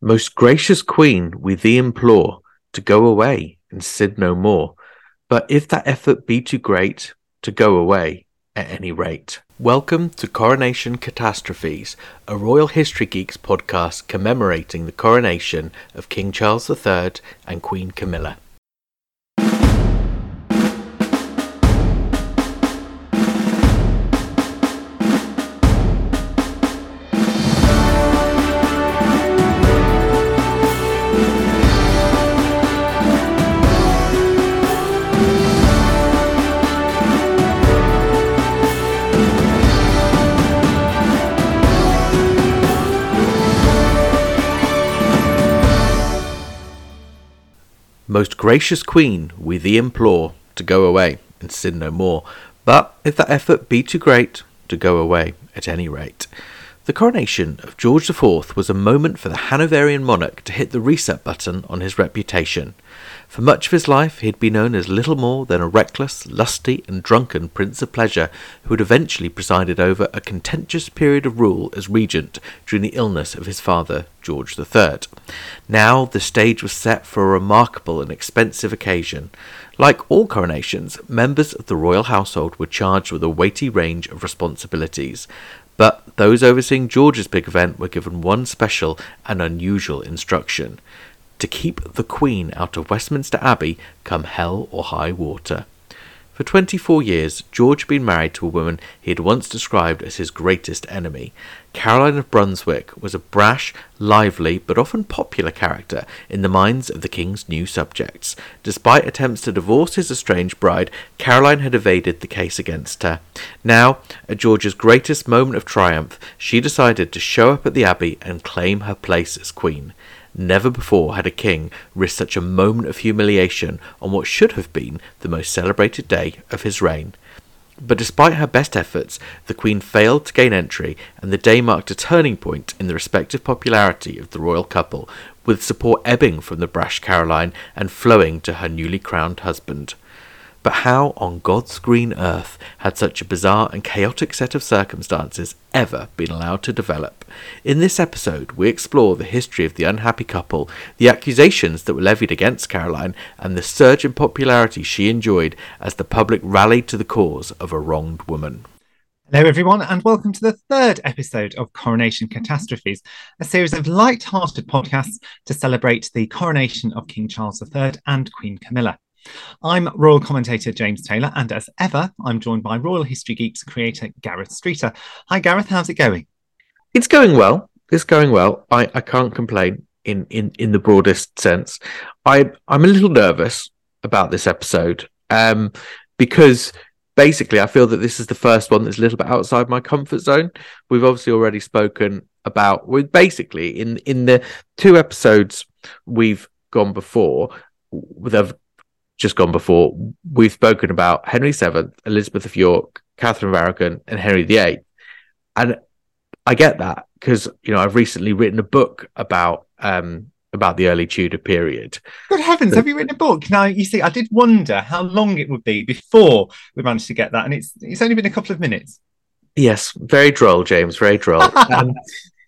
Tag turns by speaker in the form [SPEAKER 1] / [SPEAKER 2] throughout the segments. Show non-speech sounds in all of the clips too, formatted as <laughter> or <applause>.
[SPEAKER 1] Most gracious Queen, we thee implore to go away and sin no more. But if that effort be too great, to go away at any rate. Welcome to Coronation Catastrophes, a Royal History Geeks podcast commemorating the coronation of King Charles III and Queen Camilla. Most gracious Queen, we thee implore to go away and sin no more. But if that effort be too great, to go away at any rate. The coronation of George IV was a moment for the Hanoverian monarch to hit the reset button on his reputation. For much of his life, he had been known as little more than a reckless, lusty, and drunken Prince of Pleasure who had eventually presided over a contentious period of rule as regent during the illness of his father, George III. Now the stage was set for a remarkable and expensive occasion. Like all coronations, members of the royal household were charged with a weighty range of responsibilities. But those overseeing George's big event were given one special and unusual instruction to keep the Queen out of Westminster Abbey come hell or high water. For 24 years, George had been married to a woman he had once described as his greatest enemy. Caroline of Brunswick was a brash, lively, but often popular character in the minds of the king's new subjects. Despite attempts to divorce his estranged bride, Caroline had evaded the case against her. Now, at George's greatest moment of triumph, she decided to show up at the Abbey and claim her place as queen. Never before had a king risked such a moment of humiliation on what should have been the most celebrated day of his reign. But despite her best efforts, the Queen failed to gain entry, and the day marked a turning point in the respective popularity of the royal couple, with support ebbing from the brash Caroline and flowing to her newly crowned husband. But how on God's green earth had such a bizarre and chaotic set of circumstances ever been allowed to develop? In this episode, we explore the history of the unhappy couple, the accusations that were levied against Caroline, and the surge in popularity she enjoyed as the public rallied to the cause of a wronged woman.
[SPEAKER 2] Hello, everyone, and welcome to the third episode of Coronation Catastrophes, a series of light-hearted podcasts to celebrate the coronation of King Charles III and Queen Camilla. I'm royal commentator James Taylor, and as ever, I'm joined by Royal History Geeks creator Gareth Streeter. Hi, Gareth, how's it going?
[SPEAKER 1] It's going well. It's going well. I, I can't complain in, in, in the broadest sense. I I'm a little nervous about this episode um, because basically I feel that this is the first one that's a little bit outside my comfort zone. We've obviously already spoken about with basically in in the two episodes we've gone before they've just gone before, we've spoken about Henry VII, Elizabeth of York, Catherine of Aragon, and Henry VIII. And I get that because you know I've recently written a book about um, about the early Tudor period.
[SPEAKER 2] Good heavens, have you written a book? Now you see, I did wonder how long it would be before we managed to get that, and it's it's only been a couple of minutes.
[SPEAKER 1] Yes, very droll, James, very droll. <laughs> um,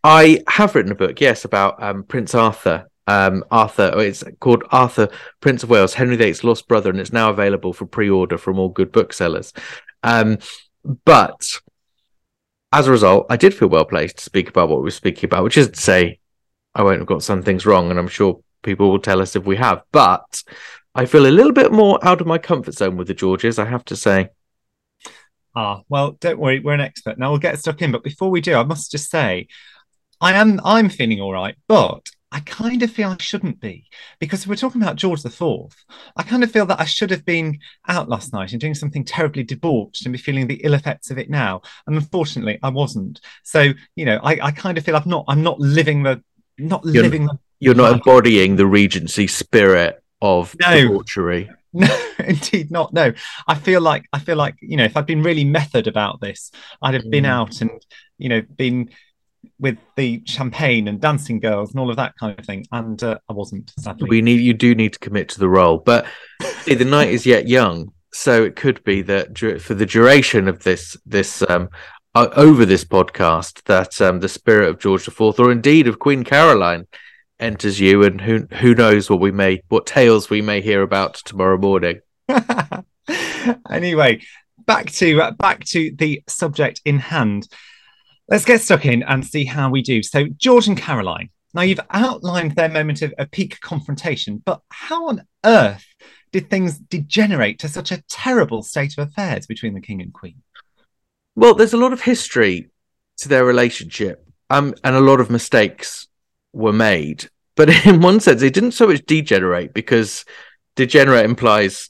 [SPEAKER 1] I have written a book, yes, about um, Prince Arthur um, Arthur. It's called Arthur, Prince of Wales, Henry VIII's lost brother, and it's now available for pre-order from all good booksellers. Um, but as a result, I did feel well placed to speak about what we were speaking about, which is to say, I won't have got some things wrong, and I'm sure people will tell us if we have. But I feel a little bit more out of my comfort zone with the Georges, I have to say.
[SPEAKER 2] Ah, well, don't worry, we're an expert. Now we'll get stuck in. But before we do, I must just say, I am I'm feeling all right, but I kind of feel I shouldn't be because we're talking about George IV. I kind of feel that I should have been out last night and doing something terribly debauched and be feeling the ill effects of it now. And unfortunately, I wasn't. So you know, I, I kind of feel I'm not I'm not living the not
[SPEAKER 1] you're,
[SPEAKER 2] living the.
[SPEAKER 1] You're not embodying the Regency spirit of no. debauchery. <laughs>
[SPEAKER 2] No, indeed not. No, I feel like I feel like you know, if I'd been really method about this, I'd have been mm. out and you know been with the champagne and dancing girls and all of that kind of thing. And uh, I wasn't. Sadly.
[SPEAKER 1] We need you do need to commit to the role, but see, the night is yet young, so it could be that for the duration of this this um, over this podcast that um, the spirit of George IV, or indeed of Queen Caroline, enters you, and who who knows what we may what tales we may hear about tomorrow morning. <laughs> <laughs>
[SPEAKER 2] anyway, back to uh, back to the subject in hand. Let's get stuck in and see how we do. So, George and Caroline. Now, you've outlined their moment of a peak confrontation, but how on earth did things degenerate to such a terrible state of affairs between the king and queen?
[SPEAKER 1] Well, there's a lot of history to their relationship, um, and a lot of mistakes were made. But <laughs> in one sense, it didn't so much degenerate because degenerate implies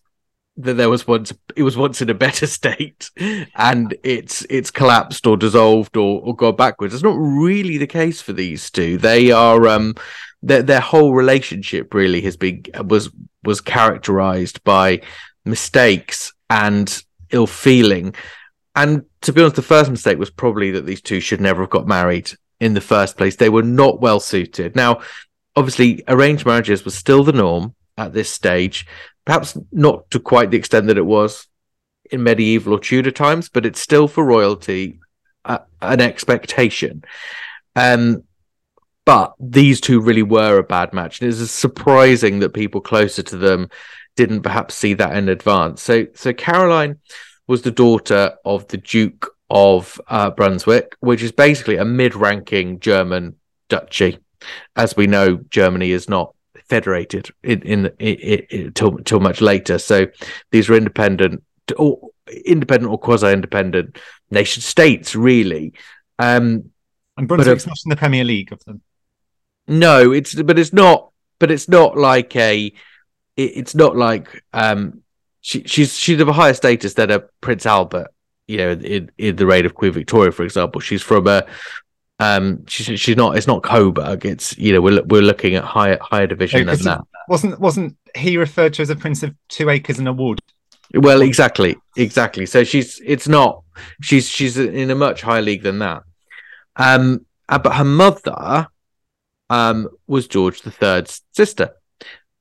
[SPEAKER 1] that there was once it was once in a better <laughs> state and it's it's collapsed or dissolved or, or gone backwards. It's not really the case for these two. They are um their, their whole relationship really has been was was characterized by mistakes and ill feeling. And to be honest the first mistake was probably that these two should never have got married in the first place. They were not well suited. Now obviously arranged marriages was still the norm at this stage perhaps not to quite the extent that it was in medieval or Tudor times, but it's still for royalty uh, an expectation. Um, but these two really were a bad match, and it's surprising that people closer to them didn't perhaps see that in advance. So, so Caroline was the daughter of the Duke of uh, Brunswick, which is basically a mid-ranking German duchy. As we know, Germany is not federated in, in, in, in till, till much later. So these are independent or independent or quasi-independent nation states, really. Um,
[SPEAKER 2] and Brunswick's not in the Premier League of them.
[SPEAKER 1] No, it's but it's not. But it's not like a. It, it's not like um, she, she's she's of a higher status than a Prince Albert. You know, in, in the reign of Queen Victoria, for example, she's from a um, she's she's not. It's not Coburg. It's you know we're we're looking at higher higher division than that.
[SPEAKER 2] Wasn't wasn't he referred to as a prince of two acres and a wood?
[SPEAKER 1] Well, exactly, exactly. So she's it's not. She's she's in a much higher league than that. Um, uh, but her mother, um, was George III's sister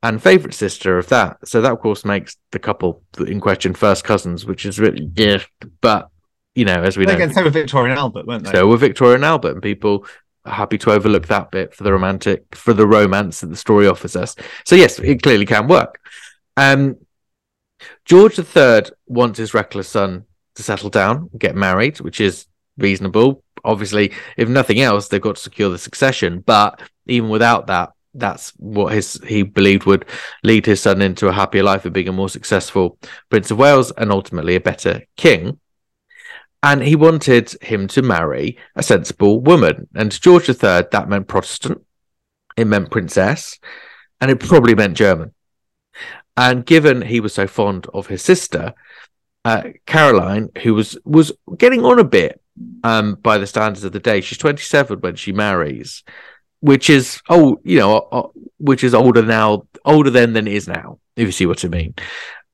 [SPEAKER 1] and favorite sister of that. So that of course makes the couple in question first cousins, which is really yeah. But you know, as we know.
[SPEAKER 2] Again, so were Victoria and Albert, weren't they?
[SPEAKER 1] So were Victoria and Albert, and people are happy to overlook that bit for the romantic, for the romance that the story offers us. So yes, it clearly can work. Um, George III wants his reckless son to settle down, get married, which is reasonable. Obviously, if nothing else, they've got to secure the succession. But even without that, that's what his he believed would lead his son into a happier life of being a more successful Prince of Wales and ultimately a better king and he wanted him to marry a sensible woman. And to George III, that meant Protestant, it meant princess, and it probably meant German. And given he was so fond of his sister, uh, Caroline, who was was getting on a bit um, by the standards of the day, she's 27 when she marries, which is oh, you know, uh, which is older now, older then than it is now, if you see what I mean.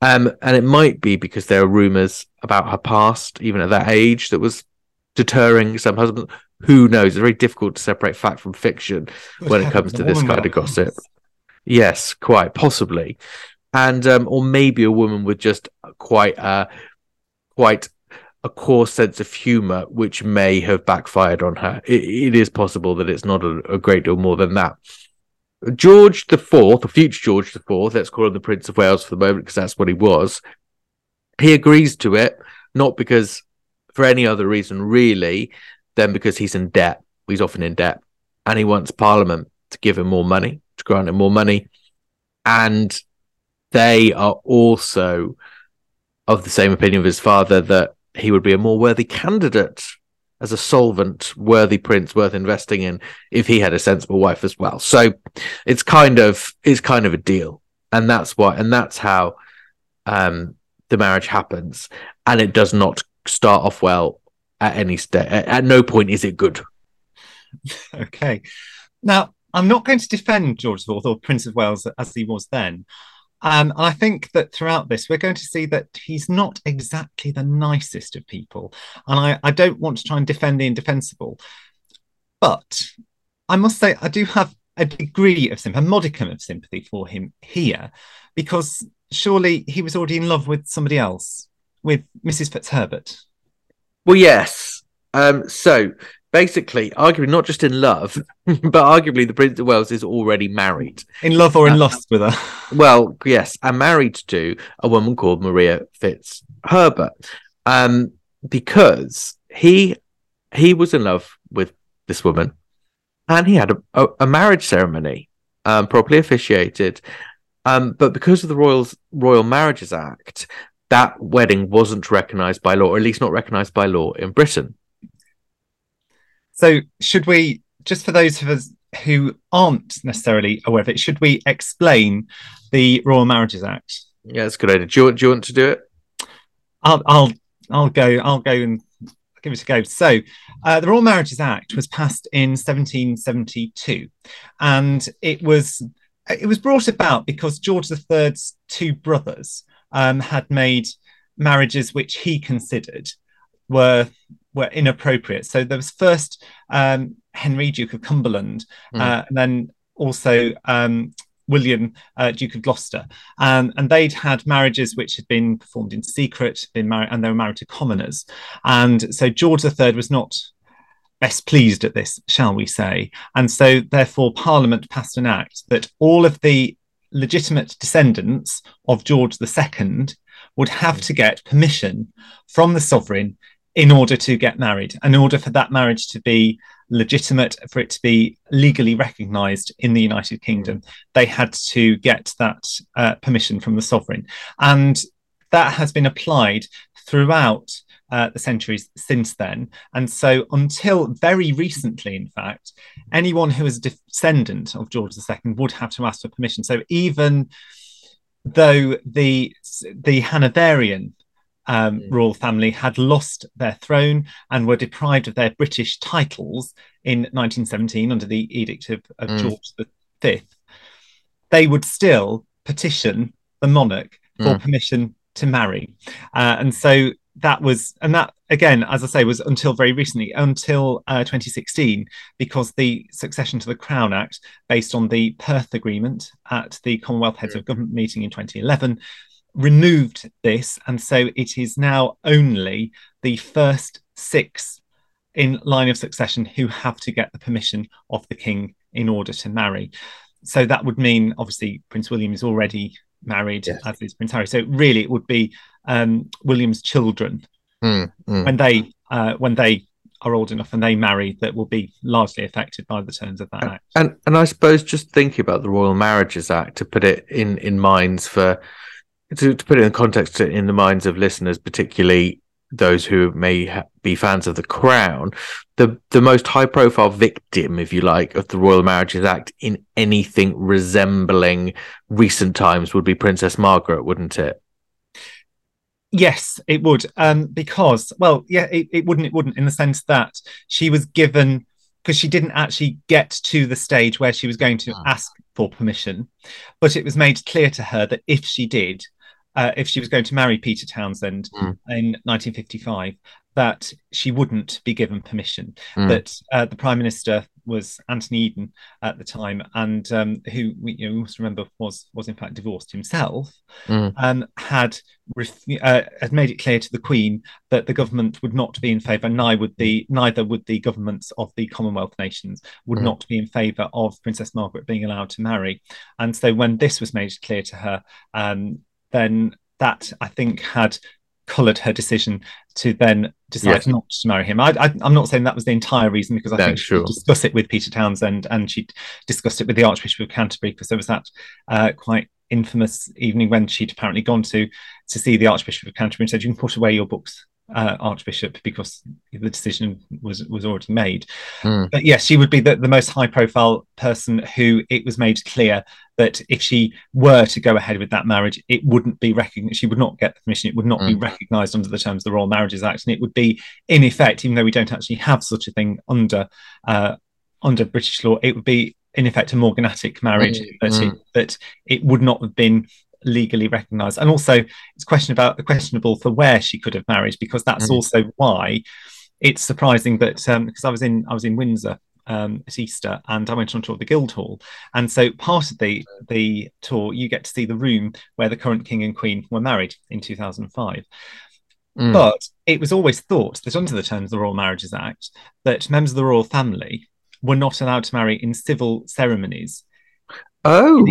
[SPEAKER 1] Um, and it might be because there are rumors about her past, even at that age, that was deterring some husbands. Who knows? It's very difficult to separate fact from fiction when it comes to this kind of gossip. Yes, quite possibly, and um, or maybe a woman with just quite a quite a coarse sense of humor, which may have backfired on her. it, it is possible that it's not a, a great deal more than that. George the Fourth, or future George the Fourth, let's call him the Prince of Wales for the moment because that's what he was. He agrees to it, not because for any other reason really, than because he's in debt. He's often in debt, and he wants Parliament to give him more money, to grant him more money, and they are also of the same opinion of his father that he would be a more worthy candidate as a solvent worthy prince worth investing in if he had a sensible wife as well. So it's kind of it's kind of a deal. And that's why and that's how um the marriage happens. And it does not start off well at any stage. At no point is it good. <laughs>
[SPEAKER 2] okay. Now, I'm not going to defend George IV or Prince of Wales as he was then. Um, and I think that throughout this, we're going to see that he's not exactly the nicest of people. And I, I don't want to try and defend the indefensible. But I must say, I do have a degree of sympathy, a modicum of sympathy for him here, because surely he was already in love with somebody else, with Mrs. Fitzherbert.
[SPEAKER 1] Well, yes. Um, so basically, arguably not just in love, <laughs> but arguably the Prince of Wales is already married.
[SPEAKER 2] In love or in uh, lust with her? <laughs>
[SPEAKER 1] Well, yes, and married to a woman called Maria Fitzherbert, Um, because he he was in love with this woman and he had a, a, a marriage ceremony um, properly officiated. Um, but because of the Royals, Royal Marriages Act, that wedding wasn't recognised by law, or at least not recognised by law in Britain.
[SPEAKER 2] So, should we, just for those of us who aren't necessarily aware of it, should we explain the Royal Marriages Act?
[SPEAKER 1] Yeah, that's a good idea. Do you, do you want to do it?
[SPEAKER 2] I'll, I'll, I'll go. I'll go and give it a go. So, uh, the Royal Marriages Act was passed in 1772, and it was it was brought about because George III's two brothers um, had made marriages which he considered were were inappropriate. So there was first um, Henry, Duke of Cumberland, mm. uh, and then also um, William, uh, Duke of Gloucester, um, and they'd had marriages which had been performed in secret, been married, and they were married to commoners. And so George III was not best pleased at this, shall we say? And so therefore Parliament passed an act that all of the legitimate descendants of George II would have to get permission from the sovereign in order to get married, in order for that marriage to be legitimate, for it to be legally recognised in the United Kingdom, they had to get that uh, permission from the sovereign. And that has been applied throughout uh, the centuries since then. And so, until very recently, in fact, anyone who is a descendant of George II would have to ask for permission. So, even though the the Hanoverian um, mm. royal family had lost their throne and were deprived of their British titles in 1917 under the edict of, of mm. George V, they would still petition the monarch for mm. permission to marry. Uh, and so that was, and that again, as I say, was until very recently, until uh, 2016, because the Succession to the Crown Act, based on the Perth Agreement at the Commonwealth Heads of Government meeting in 2011, removed this, and so it is now only the first six in line of succession who have to get the permission of the king in order to marry. So that would mean, obviously, Prince William is already married, yes. as is Prince Harry. So really, it would be um, William's children mm, mm. when they uh, when they are old enough and they marry that will be largely affected by the terms of that
[SPEAKER 1] and,
[SPEAKER 2] act.
[SPEAKER 1] And and I suppose just thinking about the Royal Marriages Act to put it in in minds for to, to put it in context in the minds of listeners, particularly those who may ha- be fans of the Crown, the the most high profile victim, if you like, of the Royal Marriages Act in anything resembling recent times would be Princess Margaret, wouldn't it?
[SPEAKER 2] Yes, it would. Um, because, well, yeah, it, it wouldn't. It wouldn't in the sense that she was given because she didn't actually get to the stage where she was going to oh. ask for permission, but it was made clear to her that if she did, uh, if she was going to marry Peter Townsend mm. in 1955, that she wouldn't be given permission. Mm. That uh, the Prime Minister was Anthony Eden at the time, and um, who we, you know, we must remember was was in fact divorced himself, mm. um, had ref- uh, had made it clear to the Queen that the government would not be in favour, neither would the neither would the governments of the Commonwealth nations would mm. not be in favour of Princess Margaret being allowed to marry. And so when this was made clear to her, um, then that I think had coloured her decision to then decide yes. not to marry him. I, am not saying that was the entire reason because I no, think sure. she discussed it with Peter Townsend and she discussed it with the Archbishop of Canterbury because there was that uh, quite infamous evening when she'd apparently gone to to see the Archbishop of Canterbury and said, "You can put away your books uh, Archbishop because the decision was was already made. Mm. But yes, she would be the, the most high profile person who it was made clear that if she were to go ahead with that marriage, it wouldn't be recognized. She would not get the permission. It would not mm. be hmm. recognised under the terms of the Royal Marriages Act, and it would be in effect, even though we don't actually have such a thing under uh, under British law, it would be in effect a morganatic marriage mm. that, it, that it would not have been legally recognised. And also, it's question about questionable for where she could have married because that's mm. also why it's surprising that because um, I was in I was in Windsor um, at Easter, and I went on tour of the Guildhall. And so part of the the tour, you get to see the room where the current king and queen were married in 2005.
[SPEAKER 1] Mm.
[SPEAKER 2] But it was always thought that under the terms of the Royal Marriages Act, that members of the royal family were not allowed to marry in civil ceremonies.
[SPEAKER 1] oh,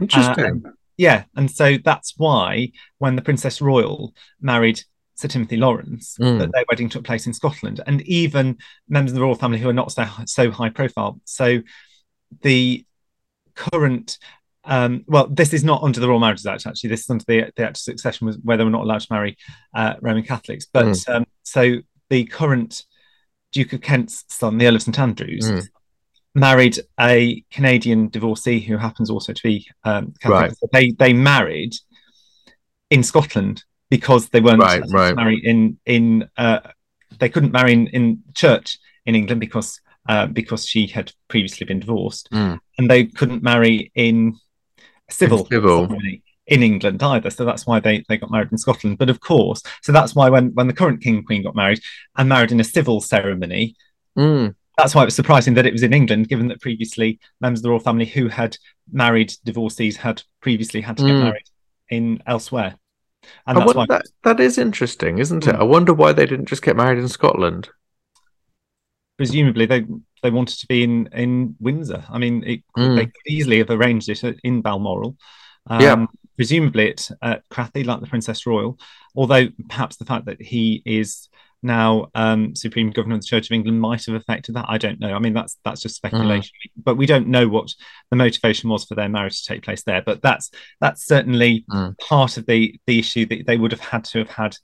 [SPEAKER 1] interesting.
[SPEAKER 2] Yeah, and so that's why when the Princess Royal married Sir Timothy Laurence,
[SPEAKER 1] Mm.
[SPEAKER 2] that their wedding took place in Scotland, and even members of the royal family who are not so so high profile. So the current um, well, this is not under the Royal Marriages Act. Actually, this is under the the Act of Succession, was where they were not allowed to marry uh, Roman Catholics. But
[SPEAKER 1] Mm.
[SPEAKER 2] um, so the current Duke of Kent's son, the Earl of St Andrews,
[SPEAKER 1] Mm.
[SPEAKER 2] Married a Canadian divorcee who happens also to be um, Catholic.
[SPEAKER 1] Right.
[SPEAKER 2] So they they married in Scotland because they weren't
[SPEAKER 1] Right, right.
[SPEAKER 2] marry in in uh, they couldn't marry in, in church in England because uh, because she had previously been divorced,
[SPEAKER 1] Mm.
[SPEAKER 2] and they couldn't marry in civil,
[SPEAKER 1] In civil.
[SPEAKER 2] ceremony in England either. So that's why they, they got married in Scotland. But of course, so that's why when when the current king and queen got married and married in a civil ceremony,
[SPEAKER 1] Mm.
[SPEAKER 2] That's why it was surprising that it was in England, given that previously members of the royal family who had married divorcees had previously had to get
[SPEAKER 1] Mm.
[SPEAKER 2] married in elsewhere. And
[SPEAKER 1] wonder,
[SPEAKER 2] why
[SPEAKER 1] that, that is interesting, isn't it?
[SPEAKER 2] Mm.
[SPEAKER 1] I wonder why they didn't just get married in Scotland.
[SPEAKER 2] presumably they they wanted to be in in Windsor. I mean, it,
[SPEAKER 1] Mm.
[SPEAKER 2] they could easily have arranged it in Balmoral. Um,
[SPEAKER 1] Yeah.
[SPEAKER 2] Presumably at uh, Crathie, like the Princess Royal, although perhaps the fact that he is now um, Supreme Governor of the Church of England might have affected that. I don't know. I mean, that's that's just speculation, but we don't know what the motivation was for their marriage to take place there. But that's that's certainly
[SPEAKER 1] Mm.
[SPEAKER 2] part of the the issue that they would have had to have had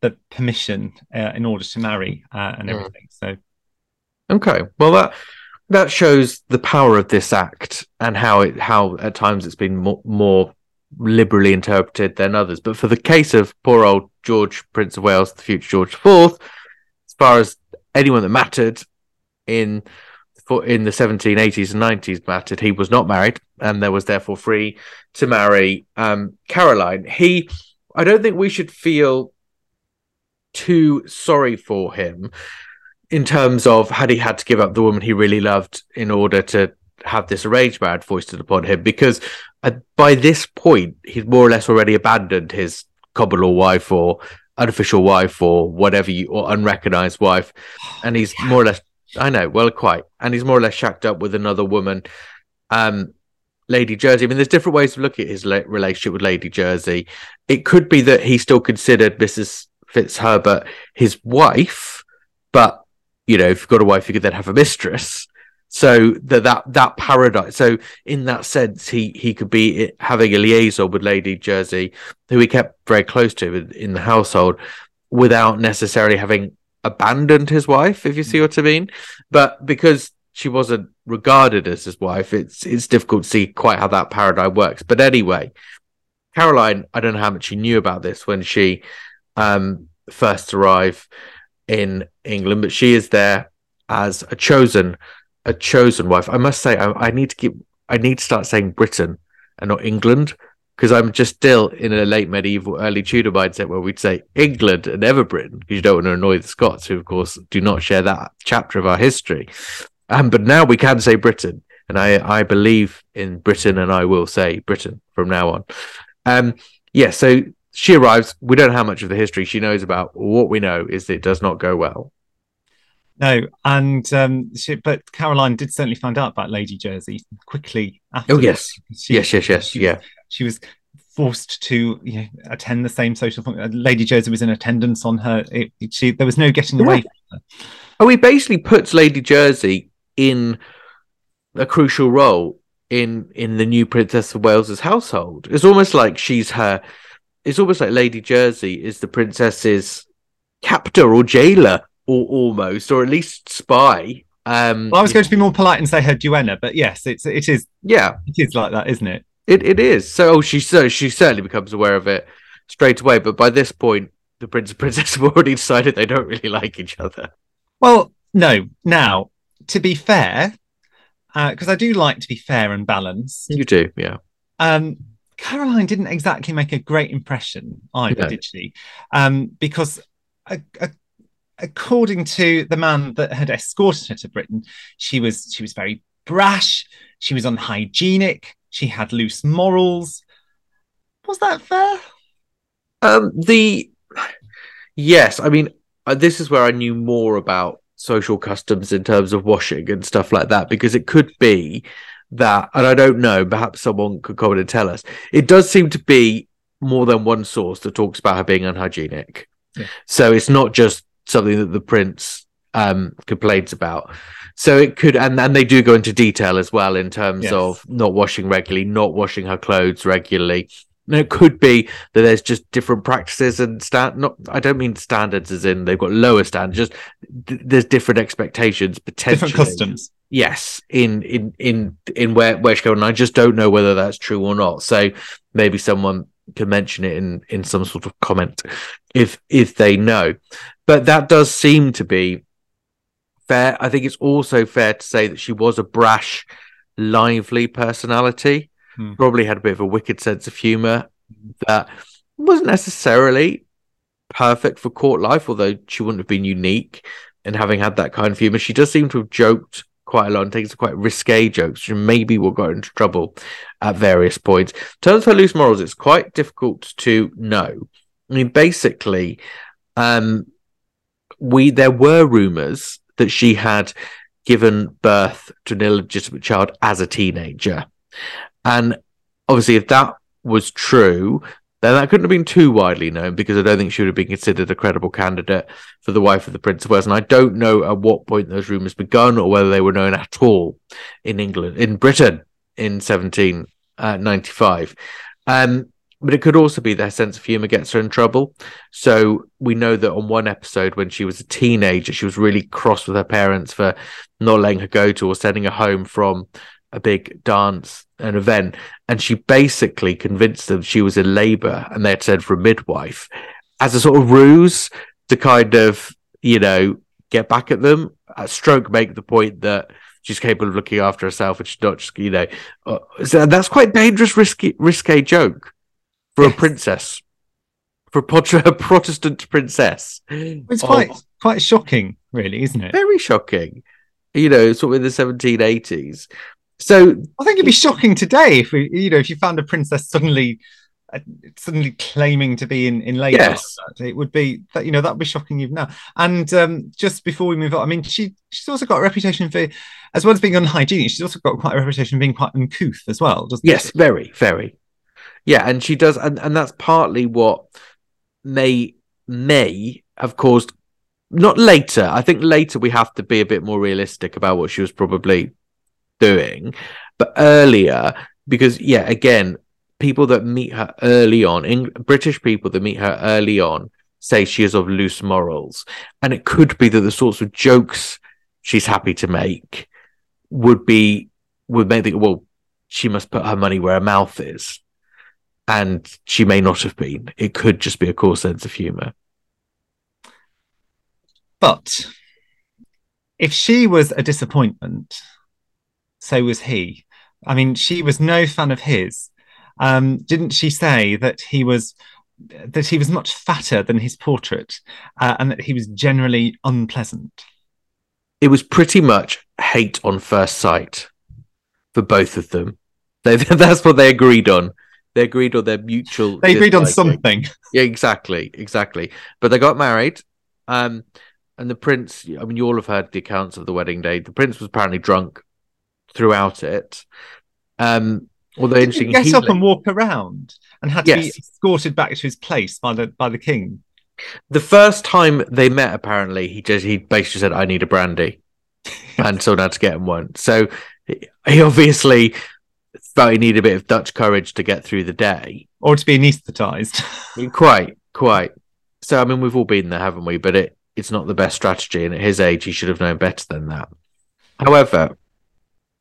[SPEAKER 2] the permission uh, in order to marry uh, and
[SPEAKER 1] Mm.
[SPEAKER 2] everything. So
[SPEAKER 1] Okay, well that that shows the power of this act and how it how at times it's been more, more liberally interpreted than others. But for the case of poor old George Prince of Wales, the future George IV, as far as anyone that mattered in in the 1780s and 90s mattered, he was not married and there was therefore free to marry um, Caroline. He, I don't think we should feel too sorry for him in terms of had he had to give up the woman he really loved in order to have this arranged marriage foisted upon him because uh, by this point he'd more or less already abandoned his common law wife or unofficial wife or whatever you or unrecognized wife. <sighs> And he's more or less i know well quite. And he's more or less shacked up with another woman um lady jersey. I mean there's different ways of looking at his la- relationship with lady jersey. It could be that he still considered mrs fitzherbert his wife but you know if you've got a wife you could then have a mistress so that that that paradigm so in that sense he he could be having a liaison with lady jersey who he kept very close to in, in the household without necessarily having abandoned his wife if you see what i mean. But because she wasn't regarded as his wife it's it's difficult to see quite how that paradigm works. But anyway caroline i don't know how much she knew about this when she um first arrived in england but she is there as a chosen a chosen wife. I must say, I, I need to keep. I need to start saying Britain and not England because I'm just still in a late medieval, early Tudor mindset where we'd say England and ever Britain because you don't want to annoy the Scots, who of course do not share that chapter of our history. Um, but now we can say Britain, and I I believe in Britain, and I will say Britain from now on. Um, yeah. So she arrives. We don't know how much of the history she knows about. What we know is that it does not go well.
[SPEAKER 2] No, and um, she, but Caroline did certainly find out about Lady Jersey quickly after.
[SPEAKER 1] Oh yes,
[SPEAKER 2] She-
[SPEAKER 1] yes, yes, yes,
[SPEAKER 2] she-
[SPEAKER 1] yeah.
[SPEAKER 2] She was forced to you know, attend the same social function. Lady Jersey was in attendance on her. It, it- she there was no getting
[SPEAKER 1] Yeah.
[SPEAKER 2] away. From her.
[SPEAKER 1] Oh, he basically puts Lady Jersey in a crucial role in in the new Princess of Wales's household. It's almost like she's her. It's almost like Lady Jersey is the princess's captor or jailer, or almost, or at least spy. Um,
[SPEAKER 2] Well, I was going to be more polite and say her duenna, but yes, it's it is
[SPEAKER 1] yeah,
[SPEAKER 2] it is like that, isn't it?
[SPEAKER 1] it, it is. So oh, she so she certainly becomes aware of it straight away. But by this point, the prince and princess have <laughs> already decided they don't really like each other.
[SPEAKER 2] Well, no. Now, to be fair, because I do like to be fair and balanced.
[SPEAKER 1] You do, yeah.
[SPEAKER 2] Um, Caroline didn't exactly make a great impression either,
[SPEAKER 1] No.
[SPEAKER 2] did she? Um, because a, a, according to the man that had escorted her to Britain, she was she was very brash. She was unhygienic. She had loose morals. Was that fair?
[SPEAKER 1] Um, the Yes, I mean, uh, this is where I knew more about social customs in terms of washing and stuff like that, because it could be that, and I don't know, perhaps someone could comment and tell us. It does seem to be more than one source that talks about her being unhygienic.
[SPEAKER 2] Yeah.
[SPEAKER 1] So it's not just something that the prince um, complains about. So it could, and, and they do go into detail as well in terms
[SPEAKER 2] Yes.
[SPEAKER 1] of not washing regularly, not washing her clothes regularly. And it could be that there's just different practices and stand. Not, I don't mean standards as in they've got lower standards. Just th- there's different expectations potentially.
[SPEAKER 2] Different customs.
[SPEAKER 1] Yes, in in in in where where she going. And I just don't know whether that's true or not. So maybe someone can mention it in in some sort of comment if if they know. But that does seem to be fair. I think it's also fair to say that she was a brash, lively personality.
[SPEAKER 2] Hmm.
[SPEAKER 1] Probably had a bit of a wicked sense of humor that wasn't necessarily perfect for court life, although she wouldn't have been unique in having had that kind of humor. She does seem to have joked quite a lot and taken some quite risque jokes, which maybe will got into trouble at various points. In terms of her loose morals, it's quite difficult to know. I mean, basically, um, we there were rumors that she had given birth to an illegitimate child as a teenager, and obviously, if that was true, then that couldn't have been too widely known because I don't think she would have been considered a credible candidate for the wife of the Prince of Wales. And I don't know at what point those rumours begun or whether they were known at all in England, in Britain in 1795. Um, but it could also be their sense of humour gets her in trouble. So we know that on one episode when she was a teenager, she was really cross with her parents for not letting her go to or sending her home from a big dance, an event. And she basically convinced them she was in labour and they had sent for a midwife as a sort of ruse to kind of, you know, get back at them. Stroke make the point that she's capable of looking after herself and she's not just, you know, uh, so that's quite dangerous, risky, risque joke for a princess, for a, pot- <laughs> a Protestant princess.
[SPEAKER 2] It's
[SPEAKER 1] of-
[SPEAKER 2] quite quite shocking, really, isn't it?
[SPEAKER 1] very shocking. You know, sort of in the 1780s. So
[SPEAKER 2] I think it'd be shocking today if we, you know, if you found a princess suddenly, uh, suddenly claiming to be in in labour.
[SPEAKER 1] Yes.
[SPEAKER 2] It would be that you know that would be shocking even now. And um, just before we move on, I mean, she she's also got a reputation for, as well as being unhygienic, she's also got quite a reputation of being quite uncouth as well. Doesn't
[SPEAKER 1] Yes,
[SPEAKER 2] she?
[SPEAKER 1] very, very. Yeah, and she does, and, and that's partly what may may have caused. Not later. I think later we have to be a bit more realistic about what she was probably doing, but earlier because yeah, again, people that meet her early on, British people that meet her early on, say she is of loose morals, and it could be that the sorts of jokes she's happy to make would be would make think, well, she must put her money where her mouth is. And she may not have been. It could just be a cool sense of humour.
[SPEAKER 2] But if she was a disappointment, so was he. I mean, she was no fan of his. Um, didn't she say that he was that he was much fatter than his portrait, uh, and that he was generally unpleasant?
[SPEAKER 1] It was pretty much hate on first sight for both of them. They, <laughs> that's what they agreed on. They agreed on their mutual.
[SPEAKER 2] They agreed on something.
[SPEAKER 1] Yeah, exactly, exactly. But they got married, um, and the prince. I mean, you all have heard the accounts of the wedding day. The prince was apparently drunk throughout it. Um, although
[SPEAKER 2] he
[SPEAKER 1] interesting,
[SPEAKER 2] get
[SPEAKER 1] he
[SPEAKER 2] up and walk around and had to be escorted back to his place by the by the king.
[SPEAKER 1] the first time they met, apparently, he just he basically said, "I need a brandy," <laughs> and someone had to get him one. So he obviously felt he needed a bit of Dutch courage to get through the day.
[SPEAKER 2] Or to be anaesthetized.
[SPEAKER 1] Quite, quite. So I mean, we've all been there, haven't we? But it it's not the best strategy, and at his age, he should have known better than that. However,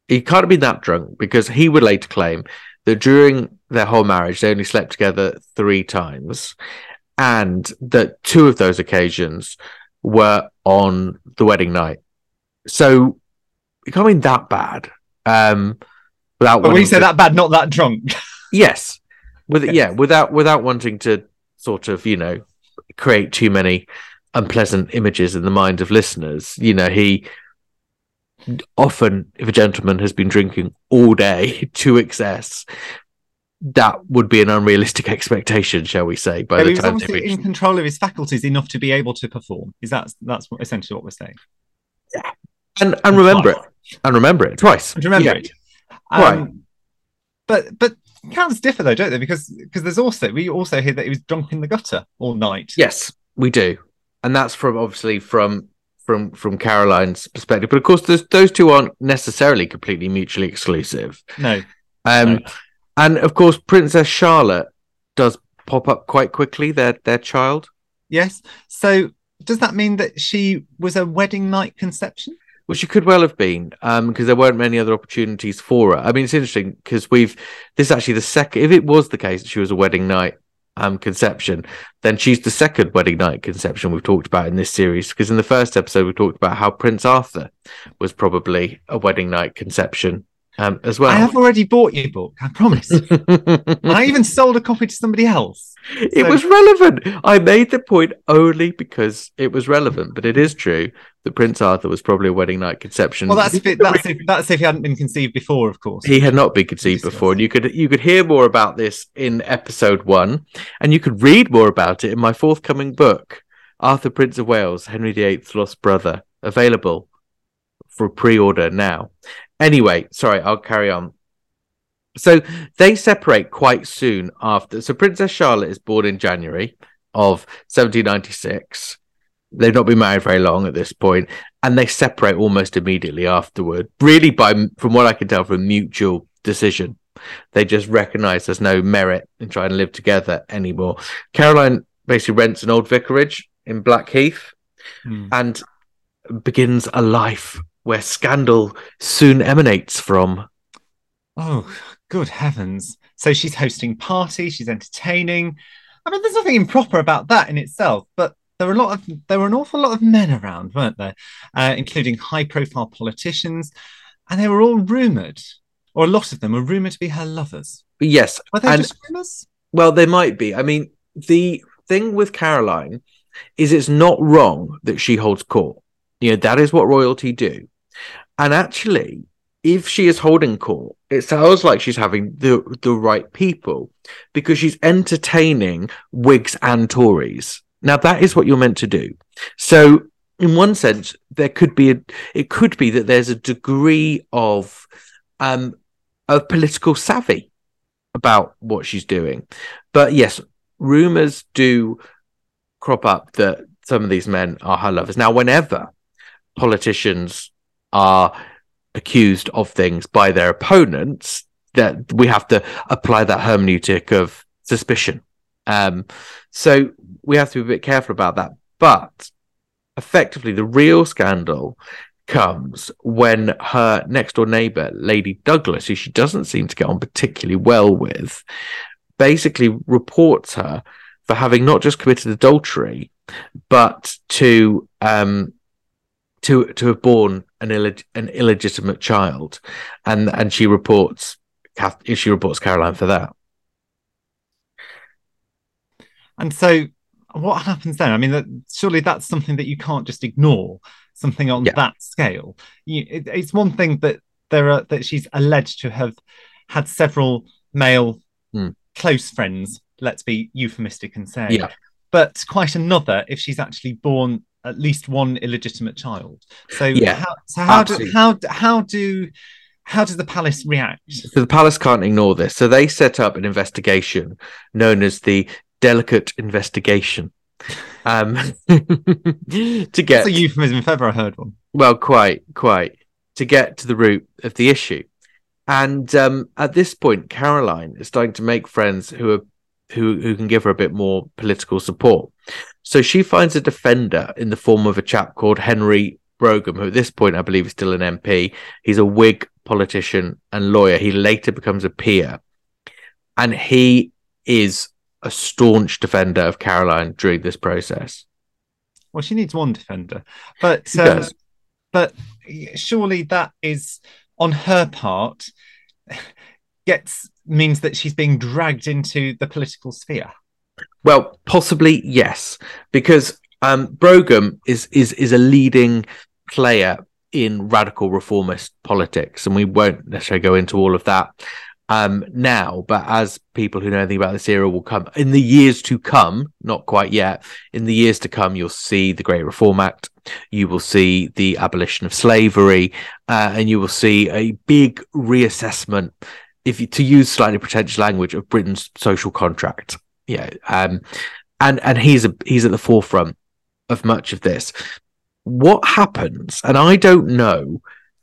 [SPEAKER 1] he can't have been that drunk because he would later claim that during their whole marriage, they only slept together three times, and that two of those occasions were on the wedding night. So it can't be that bad. Um, without
[SPEAKER 2] but when you say
[SPEAKER 1] to-
[SPEAKER 2] that bad, not that drunk. <laughs>
[SPEAKER 1] Yes. With yeah, without without wanting to sort of, you know, create too many unpleasant images in the mind of listeners. You know, he often if a gentleman has been drinking all day <laughs> to excess, that would be an unrealistic expectation, shall we say? By
[SPEAKER 2] So
[SPEAKER 1] the
[SPEAKER 2] he was
[SPEAKER 1] time
[SPEAKER 2] obviously in control of his faculties enough to be able to perform. Is that that's essentially what we're saying?
[SPEAKER 1] Yeah, and and remember it, and remember it twice.
[SPEAKER 2] And remember
[SPEAKER 1] Yeah.
[SPEAKER 2] it.
[SPEAKER 1] Right.
[SPEAKER 2] Um, But but counts differ though, don't they? Because because there's also we also hear that he was drunk in the gutter all night.
[SPEAKER 1] Yes, we do, and that's from obviously from from from Caroline's perspective. But of course, those those two aren't necessarily completely mutually exclusive.
[SPEAKER 2] No.
[SPEAKER 1] Um,
[SPEAKER 2] No.
[SPEAKER 1] and of course, Princess Charlotte does pop up quite quickly. Their their child.
[SPEAKER 2] Yes. So does that mean that she was a wedding night conception?
[SPEAKER 1] Well, she could well have been, because there weren't many other opportunities for her. I mean, it's interesting because we've this is actually the second. If it was the case that she was a wedding night um conception, then she's the second wedding night conception we've talked about in this series. Because in the first episode, we talked about how Prince Arthur was probably a wedding night conception um as well.
[SPEAKER 2] I have already bought your book, I promise. <laughs> I even sold a copy to somebody else.
[SPEAKER 1] it was relevant. I made the point only because it was relevant, but it is true that Prince Arthur was probably a wedding night conception.
[SPEAKER 2] Well, that's if it, that's if that's if he hadn't been conceived before, of course.
[SPEAKER 1] he had not been conceived before, and you could you could hear more about this in episode one, and you could read more about it in my forthcoming book, Arthur Prince of Wales, Henry VIII's lost brother, available for pre-order now. Anyway, sorry, I'll carry on. So they separate quite soon after. So Princess Charlotte is born in January of 1796. They've not been married very long at this point, and they separate almost immediately afterward. Really, by from what I can tell, from mutual decision. They just recognise there's no merit in trying to live together anymore. Caroline basically rents an old vicarage in Blackheath
[SPEAKER 2] Hmm.
[SPEAKER 1] and begins a life where scandal soon emanates from.
[SPEAKER 2] Oh, good heavens. So she's hosting parties, she's entertaining. I mean, there's nothing improper about that in itself, but there were a lot of there were an awful lot of men around, weren't there? Uh, including high profile politicians, and they were all rumoured, or a lot of them were rumoured to be her lovers.
[SPEAKER 1] Yes,
[SPEAKER 2] Were they
[SPEAKER 1] And-
[SPEAKER 2] just rumours?
[SPEAKER 1] Well, they might be. I mean, the thing with Caroline is it's not wrong that she holds court. You know, that is what royalty do. And actually, if she is holding court, it sounds like she's having the the right people because she's entertaining Whigs and Tories. Now that is what you're meant to do. So in one sense, there could be a it could be that there's a degree of um of political savvy about what she's doing. But yes, rumors do crop up that some of these men are her lovers. Now, whenever politicians are accused of things by their opponents, that we have to apply that hermeneutic of suspicion. Um, so we have to be a bit careful about that. But effectively, the real scandal comes when her next door neighbor, Lady Douglas, who she doesn't seem to get on particularly well with, basically reports her for having not just committed adultery, but to um to to have born an illeg- an illegitimate child, and and she reports she reports Caroline for that.
[SPEAKER 2] And so, what happens then? I mean, that, surely that's something that you can't just ignore. Something on
[SPEAKER 1] Yeah.
[SPEAKER 2] that scale. You, it, it's one thing that there are that she's alleged to have had several male
[SPEAKER 1] Hmm.
[SPEAKER 2] close friends. Let's be euphemistic and say,
[SPEAKER 1] Yeah.
[SPEAKER 2] but quite another if she's actually born at least one illegitimate child. So,
[SPEAKER 1] Yeah,
[SPEAKER 2] how, so how do, how how do how does the palace react?
[SPEAKER 1] So the palace can't ignore this. So they set up an investigation known as the delicate investigation. Um, <laughs> to get
[SPEAKER 2] That's a euphemism if ever I heard one.
[SPEAKER 1] Well, quite, quite. To get to the root of the issue. And um, at this point, Caroline is starting to make friends who are who who can give her a bit more political support. So she finds a defender in the form of a chap called Henry Brougham, who at this point I believe is still an MP. He's a Whig politician and lawyer. He later becomes a peer, and he is a staunch defender of Caroline during this process.
[SPEAKER 2] Well, she needs one defender, but um, but surely that is on her part gets means that she's being dragged into the political sphere.
[SPEAKER 1] Well, possibly yes, because um, is is is a leading player in radical reformist politics, and we won't necessarily go into all of that um, now, but as people who know anything about this era will come in the years to come, not quite yet, in the years to come, you'll see the Great Reform Act, you will see the abolition of slavery, uh, and you will see a big reassessment, if you, to use slightly pretentious language, of Britain's social contract. Yeah, um, and and he's a, he's at the forefront of much of this. What happens, and I don't know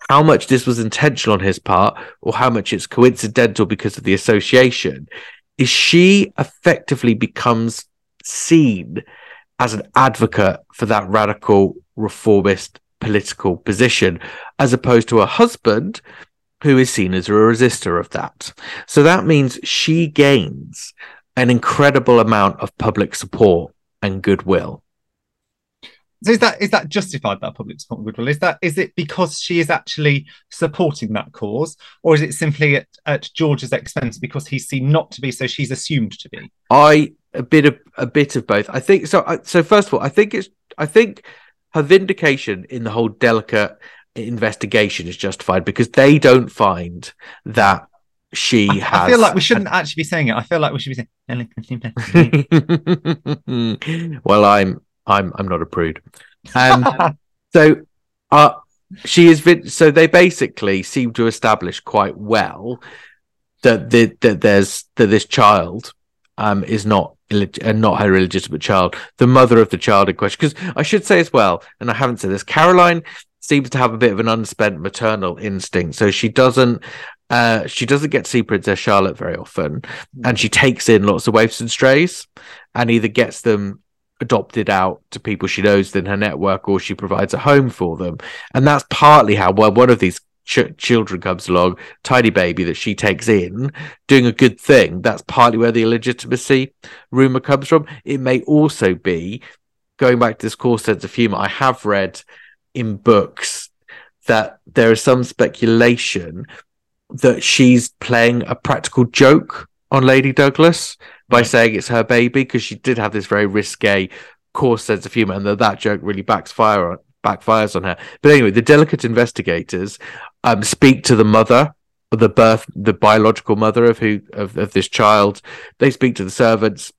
[SPEAKER 1] how much this was intentional on his part or how much it's coincidental because of the association is she effectively becomes seen as an advocate for that radical reformist political position as opposed to a husband who is seen as a resistor of that so that means she gains an incredible amount of public support and goodwill
[SPEAKER 2] so is that is that justified that public support and goodwill? Is that is it because she is actually supporting that cause, or is it simply at, at George's expense because he's seen not to be, so she's assumed to be?
[SPEAKER 1] I a bit of a bit of both. I think so. So first of all, I think it's I think her vindication in the whole delicate investigation is justified because they don't find that she
[SPEAKER 2] I,
[SPEAKER 1] has.
[SPEAKER 2] I feel like we shouldn't actually be saying it. I feel like we should be
[SPEAKER 1] saying. <laughs> well, I'm I'm I'm not a prude. Um, <laughs> so uh, she is so they basically seem to establish quite well that the, that there's that this child um is not uh, not her illegitimate child, the mother of the child in question. Because I should say as well, and I haven't said this, Caroline seems to have a bit of an unspent maternal instinct, so she doesn't. Uh, she doesn't get to see Princess Charlotte very often, and she takes in lots of waifs and strays, and either gets them adopted out to people she knows in her network or she provides a home for them. And that's partly how well one of these ch- children comes along tiny baby that she takes in doing a good thing. That's partly where the illegitimacy rumor comes from. It may also be going back to this core sense of humor i have read in books that there is some speculation that she's playing a practical joke on lady douglas by right. saying it's her baby because she did have this very risque, coarse sense of humor, and that that joke really backfire on, backfires on her. But anyway, the delicate investigators um, speak to the mother, the birth, the biological mother of who of, of this child. They speak to the servants.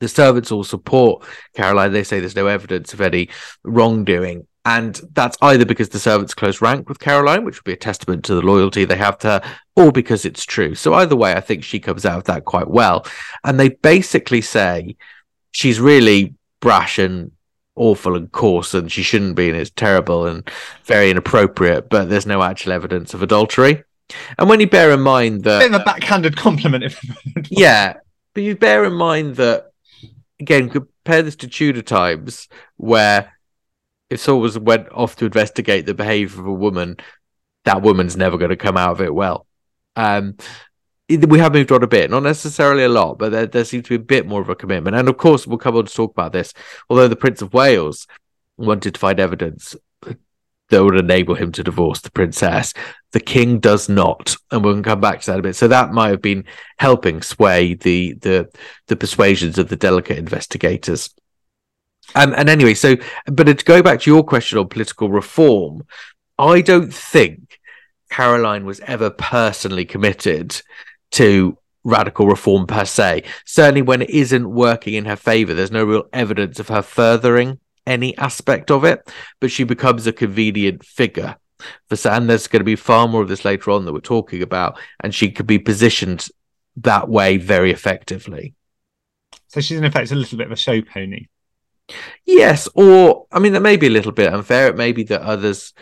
[SPEAKER 1] The servants all support Caroline. They say there's no evidence of any wrongdoing. And that's either because the servants close rank with Caroline, which would be a testament to the loyalty they have to her, or because it's true. So either way, I think she comes out of that quite well. And they basically say she's really brash and awful and coarse and she shouldn't be and it's terrible and very inappropriate, but there's no actual evidence of adultery. And when you bear in mind that
[SPEAKER 2] bit of a backhanded compliment, if
[SPEAKER 1] yeah, but you bear in mind that again, compare this to Tudor times where if someone went off to investigate the behavior of a woman, that woman's never going to come out of it well. Um, we have moved on a bit, not necessarily a lot, but there, there seems to be a bit more of a commitment. And of course, we'll come on to talk about this. Although the Prince of Wales wanted to find evidence that would enable him to divorce the princess, the king does not, and we'll come back to that a bit. So that might have been helping sway the the the persuasions of the delicate investigators. Um, and anyway, so but to go back to your question on political reform, I don't think Caroline was ever personally committed to radical reform per se. Certainly, when it isn't working in her favor, there's no real evidence of her furthering any aspect of it. But she becomes a convenient figure for and there's going to be far more of this later on that we're talking about, and she could be positioned that way very effectively.
[SPEAKER 2] So she's in effect a little bit of a show pony.
[SPEAKER 1] Yes, or I mean that may be a little bit unfair. It may be that others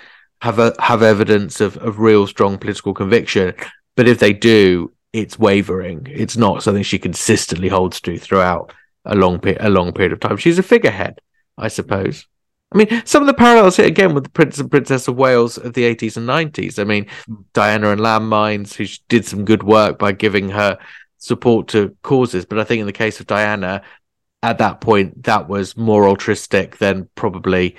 [SPEAKER 1] have a, have evidence of, of real strong political conviction, but if they do, it's wavering. It's not something she consistently holds to throughout a long pe- a long period of time. She's a figurehead, I suppose. I mean, some of the parallels here again with the Prince and Princess of Wales of the 80s and 90s. I mean, Diana and Landmines, who did some good work by giving her support to causes. But I think in the case of Diana, at that point that was more altruistic than probably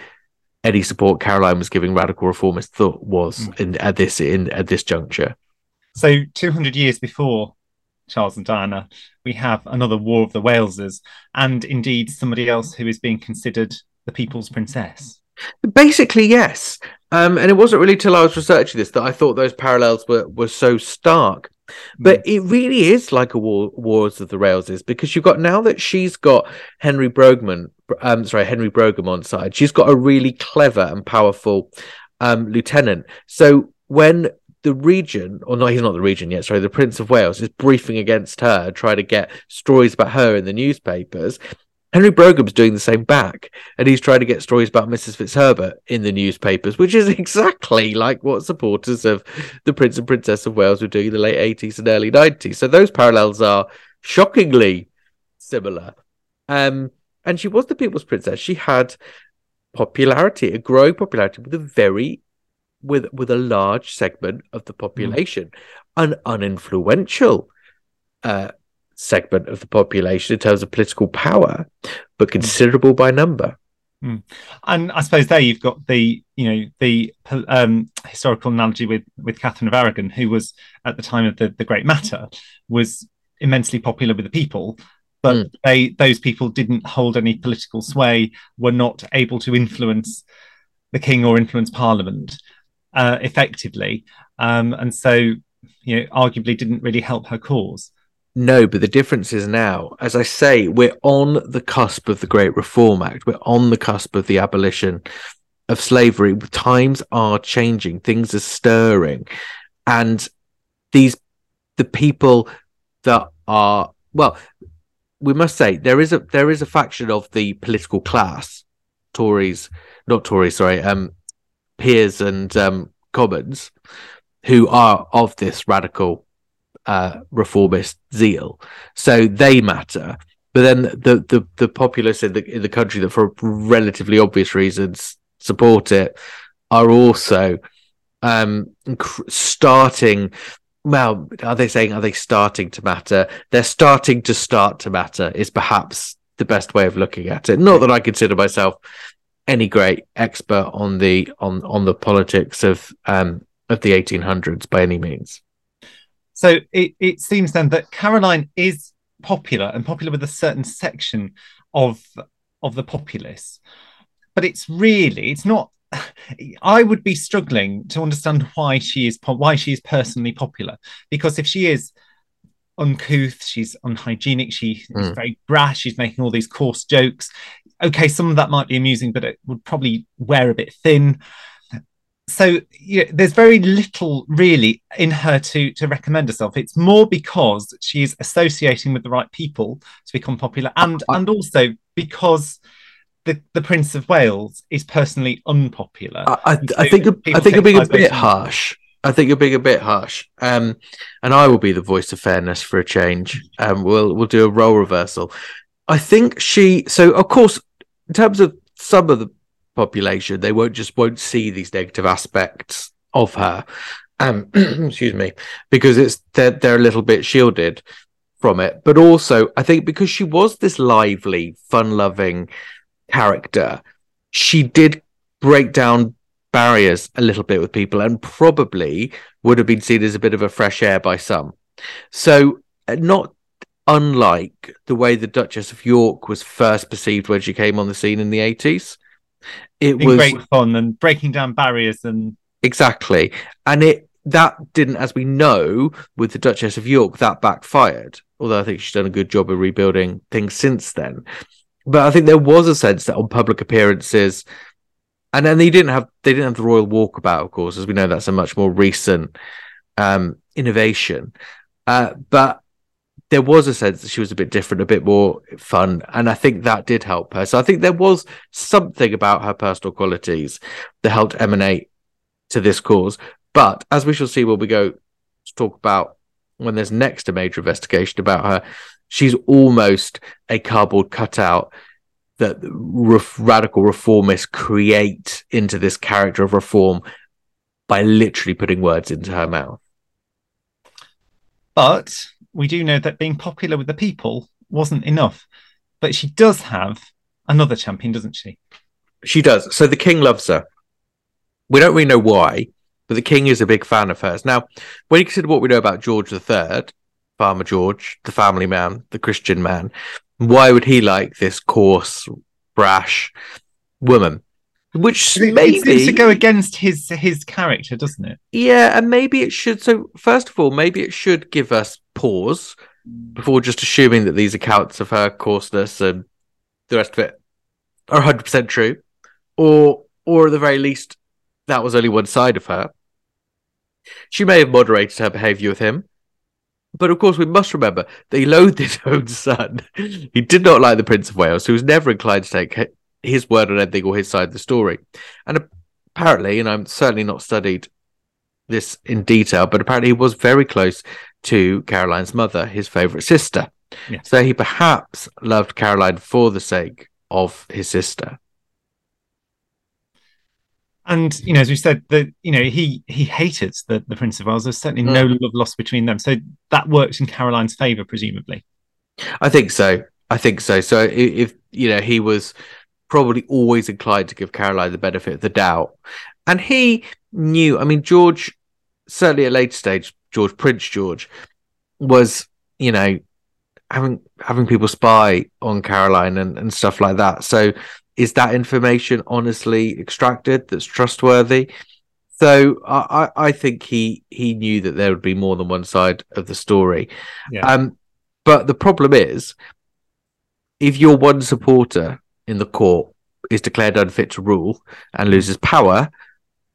[SPEAKER 1] any support Caroline was giving radical reformists thought was mm. in, at this in at this juncture.
[SPEAKER 2] So 200 years before Charles and Diana, we have another War of the Waleses, and indeed somebody else who is being considered the People's Princess.
[SPEAKER 1] Basically, yes. Um, and it wasn't really till I was researching this that I thought those parallels were were so stark. But it really is like a war, Wars of the Waleses because you've got now that she's got Henry Brogman, um, sorry, Henry Brougham on side. She's got a really clever and powerful um, lieutenant. So when the regent, or no, he's not the regent yet. Sorry, the Prince of Wales is briefing against her, trying to get stories about her in the newspapers. Henry Brougham's doing the same back, and he's trying to get stories about Mrs. Fitzherbert in the newspapers, which is <laughs> exactly like what supporters of the Prince and Princess of Wales were doing in the late 80s and early 90s. So those parallels are shockingly similar. Um, and she was the people's princess. She had popularity, a growing popularity with a very with with a large segment of the population, mm. an uninfluential uh, segment of the population in terms of political power, but considerable mm. by number.
[SPEAKER 2] Mm. And I suppose there you've got the you know the um, historical analogy with with Catherine of Aragon, who was at the time of the the Great Matter was immensely popular with the people, but mm. they those people didn't hold any political sway, were not able to influence the king or influence Parliament uh, effectively, um, and so you know arguably didn't really help her cause.
[SPEAKER 1] No, but the difference is now, as I say, we're on the cusp of the Great Reform Act. We're on the cusp of the abolition of slavery. Times are changing, things are stirring, and these the people that are well, we must say there is a there is a faction of the political class, Tories, not Tories, sorry, um, peers and um, Commons, who are of this radical uh, reformist zeal. So they matter. But then the, the, the populace in the in the country that, for relatively obvious reasons, support it are also um, starting. Well, are they saying are they starting to matter? They're starting to start to matter. Is perhaps the best way of looking at it. Not that I consider myself any great expert on the on on the politics of um of the 1800s by any means.
[SPEAKER 2] So it, it seems then that Caroline is popular and popular with a certain section of of the populace, but it's really it's not. <sighs> I would be struggling to understand why she is why she is personally popular because if she is uncouth, she's unhygienic, she's mm. very brash, she's making all these coarse jokes okay, some of that might be amusing, but it would probably wear a bit thin. So there's very little really in her to to recommend herself. It's more because she's associating with the right people to become popular, and I, and also because the, the Prince of Wales is personally unpopular.
[SPEAKER 1] I, I, I think I think you're being a bit harsh. I think you're being a bit harsh. Um, and I will be the voice of fairness for a change. Um, we'll we'll do a role reversal. I think she. So of course, in terms of some of the population, they won't just won't see these negative aspects of her. Um, <clears throat> excuse me, because it's they're they're a little bit shielded from it. But also, I think because she was this lively, fun-loving character, she did break down barriers a little bit with people, and probably would have been seen as a bit of a fresh air by some. So, uh, not unlike the way the Duchess of York was first perceived when she came on the scene in the 80s.
[SPEAKER 2] It was great fun and breaking down barriers and
[SPEAKER 1] exactly. And it that didn't, as we know, with the Duchess of York, that backfired. Although I think she's done a good job of rebuilding things since then. But I think there was a sense that on public appearances, and then they didn't have they didn't have the royal walkabout, of course, as we know that's a much more recent um, innovation. Uh, but there was a sense that she was a bit different, a bit more fun, and I think that did help her. So I think there was something about her personal qualities that helped emanate to this cause. But as we shall see when we go to talk about when there's next a major investigation about her, she's almost a cardboard cutout that radical reformists create into this character of reform by literally putting words into her mouth.
[SPEAKER 2] But we do know that being popular with the people wasn't enough. But she does have another champion, doesn't she?
[SPEAKER 1] She does. So the king loves her. We don't really know why, but the king is a big fan of hers. Now, when you consider what we know about George III, Farmer George, the family man, the Christian man, why would he like this coarse, brash woman? which
[SPEAKER 2] It,
[SPEAKER 1] maybe
[SPEAKER 2] it seems to go against his his character, doesn't it?
[SPEAKER 1] Yeah, and maybe it should. So, first of all, maybe it should give us pause before just assuming that these accounts of her coarseness and the rest of it are 100% true, or, or at the very least, that was only one side of her. She may have moderated her behaviour with him, but of course, we must remember that he loathed his <laughs> own son. He did not like the Prince of Wales, who was never inclined to take his word on anything or his side of the story. And apparently, and I'm certainly not studied this in detail, but apparently he was very close to Caroline's mother, his favourite sister.
[SPEAKER 2] Yeah.
[SPEAKER 1] So he perhaps loved Caroline for the sake of his sister.
[SPEAKER 2] And you know, as we said, that you know he he hated the the Prince of Wales. There's certainly
[SPEAKER 1] Mm.
[SPEAKER 2] no love lost between them, so that worked in Caroline's favour, presumably.
[SPEAKER 1] I think so. I think so. So i- if you know, he was probably always inclined to give Caroline the benefit of the doubt, and he knew. I mean, George certainly at a later stage, George Prince George was you know having having people spy on Caroline and, and stuff like that. So is that information honestly extracted that's trustworthy? So I, I I think he he knew that there would be more than one side of the story.
[SPEAKER 2] Yeah.
[SPEAKER 1] Um, but the problem is, if your one supporter in the court is declared unfit to rule and loses power,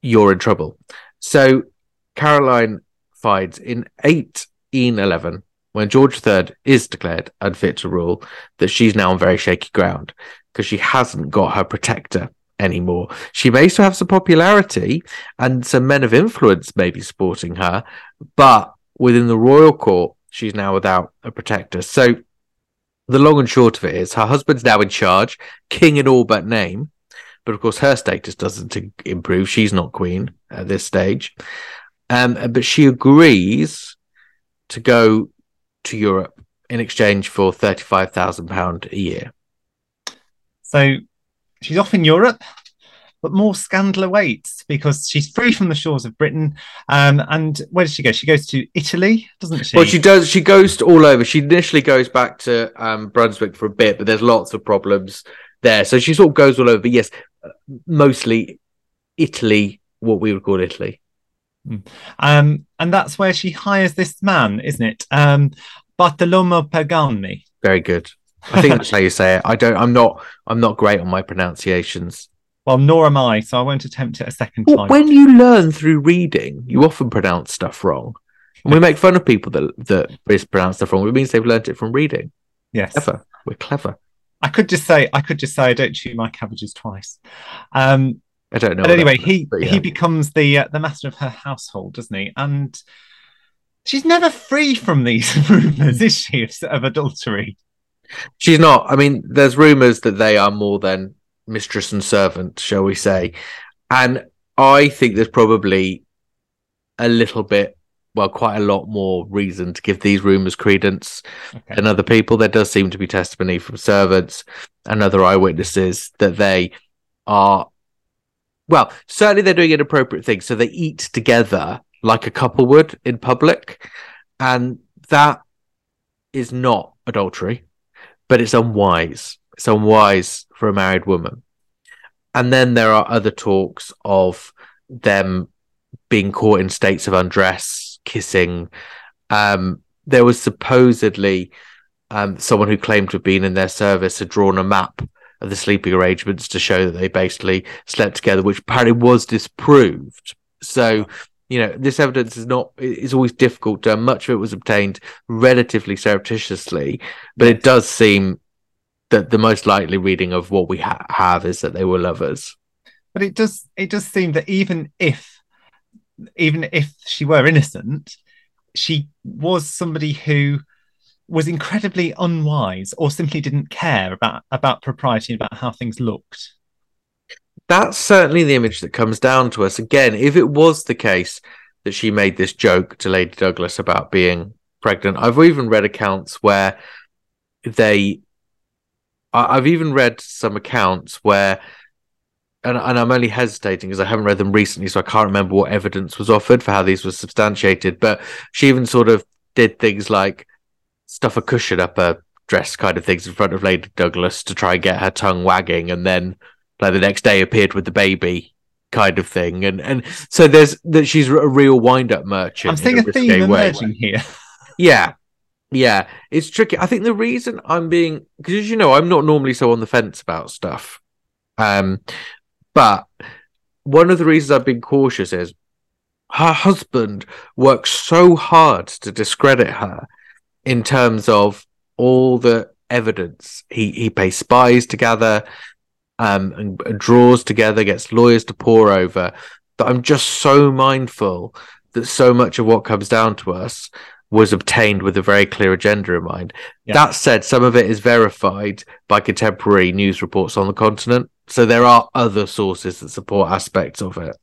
[SPEAKER 1] you're in trouble. So Caroline finds in 1811, when George III is declared unfit to rule, that she's now on very shaky ground because she hasn't got her protector anymore. She may still have some popularity and some men of influence may be supporting her, but within the royal court, she's now without a protector. So the long and short of it is her husband's now in charge, king in all but name. But of course, her status doesn't improve. She's not queen at this stage. Um, but she agrees to go to Europe in exchange for £35,000 a year.
[SPEAKER 2] So she's off in Europe, but more scandal awaits because she's free from the shores of Britain. Um, and where does she go? She goes to Italy, doesn't she?
[SPEAKER 1] Well, she does. She goes to all over. She initially goes back to um, Brunswick for a bit, but there's lots of problems there. So she sort of goes all over. But yes, mostly Italy, what we would call Italy.
[SPEAKER 2] Um, and that's where she hires this man, isn't it? Um, Bartolomeo Pergami.
[SPEAKER 1] Very good. I think that's how you say it. I don't. I'm not. I'm not great on my pronunciations.
[SPEAKER 2] Well, nor am I, so I won't attempt it a second
[SPEAKER 1] Well,
[SPEAKER 2] time.
[SPEAKER 1] when you learn through reading, you often pronounce stuff wrong. And we make fun of people that that mispronounce stuff wrong. It means they've learned it from reading.
[SPEAKER 2] yes,
[SPEAKER 1] Clever. We're clever.
[SPEAKER 2] I could just say I could just say I don't chew my cabbages twice. Um,
[SPEAKER 1] I don't know.
[SPEAKER 2] but anyway,
[SPEAKER 1] that-
[SPEAKER 2] he
[SPEAKER 1] but yeah.
[SPEAKER 2] he becomes the uh, the master of her household, doesn't he? And she's never free from these <laughs> rumors, is she, of, of adultery?
[SPEAKER 1] She's not. I mean, there's rumours that they are more than mistress and servant, shall we say. And I think there's probably a little bit, well, quite a lot more reason to give these rumours credence
[SPEAKER 2] Okay.
[SPEAKER 1] than other people. There does seem to be testimony from servants and other eyewitnesses that they are, well, certainly they're doing inappropriate things. So they eat together like a couple would in public. And that is not adultery, but it's unwise. It's unwise for a married woman. And then there are other talks of them being caught in states of undress, kissing. Um, there was supposedly um, someone who claimed to have been in their service had drawn a map of the sleeping arrangements to show that they basically slept together, which apparently was disproved. So, you know, this evidence is not, it's always difficult. Much of it was obtained relatively surreptitiously, but it does seem that the most likely reading of what we ha- have is that they were lovers.
[SPEAKER 2] But it does it does seem that even if even if she were innocent, she was somebody who was incredibly unwise or simply didn't care about about propriety about how things looked.
[SPEAKER 1] That's certainly the image that comes down to us. Again, if it was the case that she made this joke to Lady Douglas about being pregnant, I've even read accounts where they, I've even read some accounts where, and, and I'm only hesitating because I haven't read them recently, so I can't remember what evidence was offered for how these were substantiated. But she even sort of did things like stuff a cushion up her dress, kind of things in front of Lady Douglas to try and get her tongue wagging, and then like the next day appeared with the baby kind of thing. And and so there's that she's a real wind up merchant.
[SPEAKER 2] I'm seeing a, a theme emerging here.
[SPEAKER 1] yeah. Yeah, it's tricky. I think the reason I'm being because as you know, I'm not normally so on the fence about stuff. Um, but one of the reasons I've been cautious is her husband works so hard to discredit her in terms of all the evidence. He he pays spies to gather, um, and, and draws together, gets lawyers to pour over. That I'm just so mindful that so much of what comes down to us was obtained with a very clear agenda in mind. Yeah. That said, some of it is verified by contemporary news reports on the continent. So there are other sources that support aspects of it.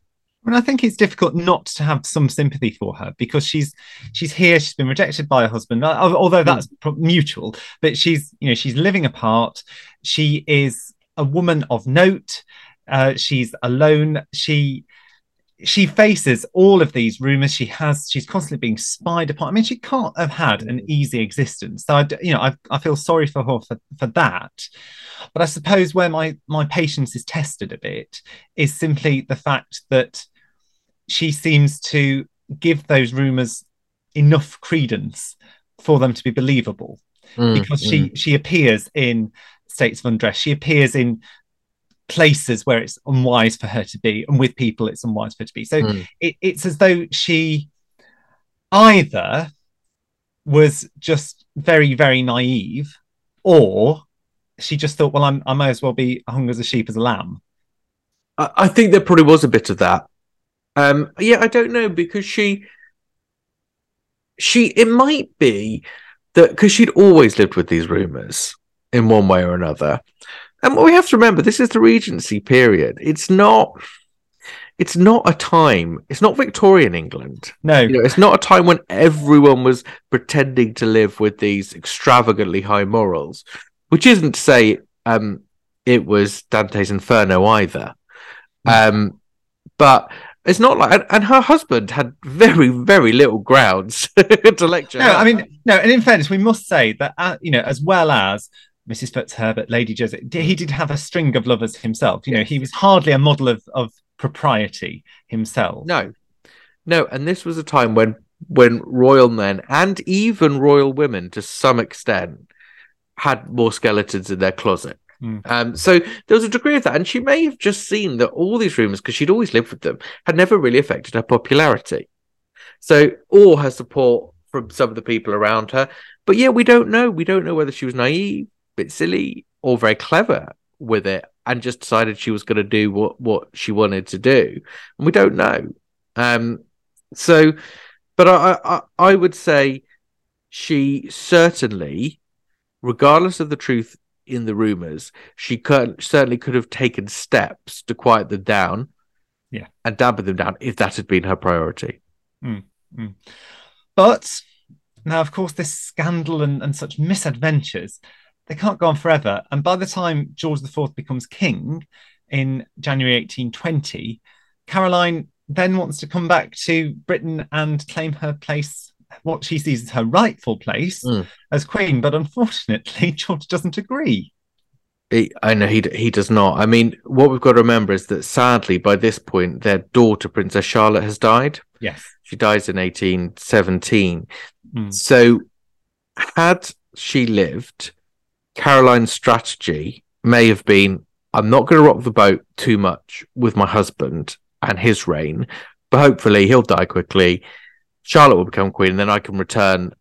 [SPEAKER 2] And I think it's difficult not to have some sympathy for her because she's she's here. She's been rejected by her husband, although that's mm. mutual. But she's you know she's living apart. She is a woman of note. Uh, she's alone. She she faces all of these rumors. She has she's constantly being spied upon. I mean, she can't have had an easy existence. So I, you know, I, I feel sorry for her for, for that. But I suppose where my my patience is tested a bit is simply the fact that she seems to give those rumors enough credence for them to be believable mm, because mm. she she appears in states of undress she appears in places where it's unwise for her to be and with people it's unwise for her to be so mm. it, it's as though she either was just very very naive or she just thought well I'm, i may as well be hung as a sheep as a lamb
[SPEAKER 1] I, I think there probably was a bit of that um, yeah, I don't know because she, she, it might be that because she'd always lived with these rumors in one way or another. And we have to remember, this is the Regency period. It's not. It's not a time. It's not Victorian England.
[SPEAKER 2] No,
[SPEAKER 1] you know, it's not a time when everyone was pretending to live with these extravagantly high morals. Which isn't to say um, it was Dante's Inferno either. Hmm. Um, but it's not like, and her husband had very, very little grounds <laughs> to lecture.
[SPEAKER 2] No, I mean, no, and in fairness, we must say that, uh, you know, as well as Mrs. FitzHerbert, Lady Jersey, he did have a string of lovers himself. You know, he was hardly a model of, of propriety himself.
[SPEAKER 1] No, no, and this was a time when when royal men and even royal women, to some extent, had more skeletons in their closet. Mm. Um, so there was a degree of that, and she may have just seen that all these rumors, because she'd always lived with them, had never really affected her popularity. So, or her support from some of the people around her. But yeah, we don't know. We don't know whether she was naive, bit silly, or very clever with it, and just decided she was going to do what what she wanted to do. And we don't know. Um, so, but I, I I would say she certainly, regardless of the truth in the rumors, she could, certainly could have taken steps to quiet them down,
[SPEAKER 2] yeah,
[SPEAKER 1] and dampen them down if that had been her priority.
[SPEAKER 2] Mm, mm. But now, of course, this scandal and, and such misadventures they can't go on forever. And by the time George IV becomes king in January 1820, Caroline then wants to come back to Britain and claim her place what she sees as her rightful place mm. as queen, but unfortunately, <laughs> George doesn't agree.
[SPEAKER 1] He, I know he he does not. I mean, what we've got to remember is that sadly, by this point, their daughter, Princess Charlotte, has died.
[SPEAKER 2] Yes,
[SPEAKER 1] she dies in 1817. Mm. So, had she lived, Caroline's strategy may have been: I'm not going to rock the boat too much with my husband and his reign, but hopefully he'll die quickly Charlotte will become queen, and then I can return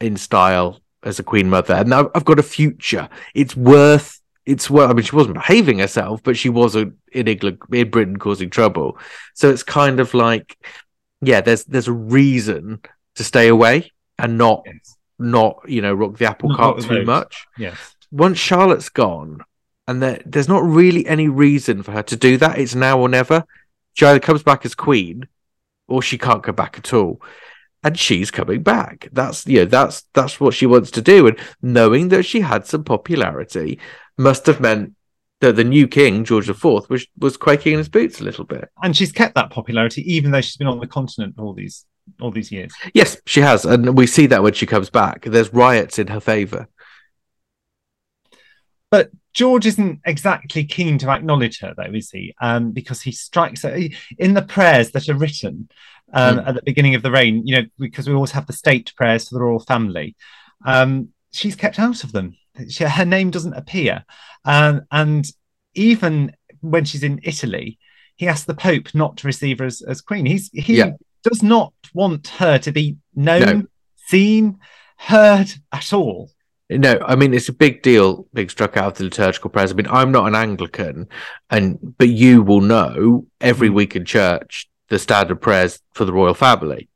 [SPEAKER 1] in style as a queen mother. And I've got a future. It's worth. It's well. I mean, she wasn't behaving herself, but she was in England, in Britain, causing trouble. So it's kind of like, yeah, there's there's a reason to stay away and not yes. Not you know rock the apple cart too those. much.
[SPEAKER 2] Yes.
[SPEAKER 1] Once Charlotte's gone, and there, there's not really any reason for her to do that. It's now or never. She either comes back as queen, or she can't go back at all. And she's coming back. That's you know, that's that's what she wants to do. And knowing that she had some popularity must have meant that the new king, George IV, was was quaking in his boots a little bit.
[SPEAKER 2] And she's kept that popularity even though she's been on the continent all these all these years.
[SPEAKER 1] Yes, she has. And we see that when she comes back. There's riots in her favour.
[SPEAKER 2] but George isn't exactly keen to acknowledge her, though, is he? Um, because he strikes her in the prayers that are written um, mm. at the beginning of the reign. You know, because we always have the state prayers for the royal family. Um, she's kept out of them. She, her name doesn't appear, um, and even when she's in Italy, he asks the Pope not to receive her as, as queen. He's he yeah. Does not want her to be known, no. seen, heard at all.
[SPEAKER 1] No, I mean it's a big deal being struck out of the liturgical prayers. I mean, I'm not an Anglican, and but you will know every mm. week in church the standard prayers for the royal family.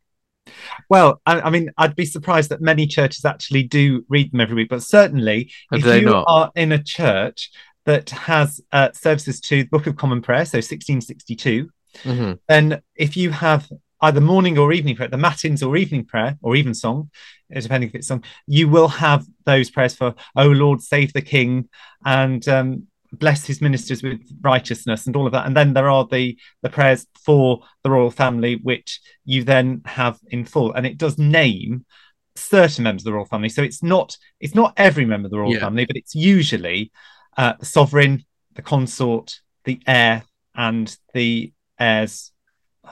[SPEAKER 2] Well, I, I, mean, I'd be surprised that many churches actually do read them every week, but certainly if you not? are in a church that has uh, services to the Book of Common Prayer, so 1662, mm-hmm. then if you have either morning or evening prayer, the matins or evening prayer, or evensong, depending if it's song, you will have those prayers for, "Oh Lord, save the King," and um, bless his ministers with righteousness and all of that. And then there are the the prayers for the royal family which you then have in full. And it does name certain members of the royal family. So it's not it's not every member of the royal yeah. family but it's usually uh, the sovereign the consort the heir and the heirs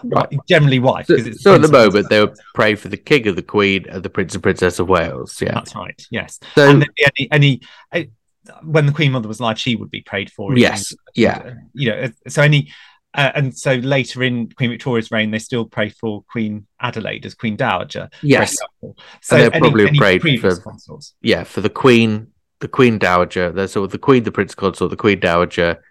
[SPEAKER 2] right. generally wife
[SPEAKER 1] so, so at the moment they would pray for the king and the queen and the prince and princess of wales yeah
[SPEAKER 2] that's right yes so and any any when the Queen Mother was alive, she would be prayed for.
[SPEAKER 1] Yes, yeah.
[SPEAKER 2] You know, so any, uh, and so later in Queen Victoria's reign, they still pray for Queen Adelaide as Queen Dowager.
[SPEAKER 1] Yes. So they're any, probably any prayed for consorts. yeah for the Queen, the Queen Dowager. There's sort of the Queen, the Prince Consort, the Queen Dowager,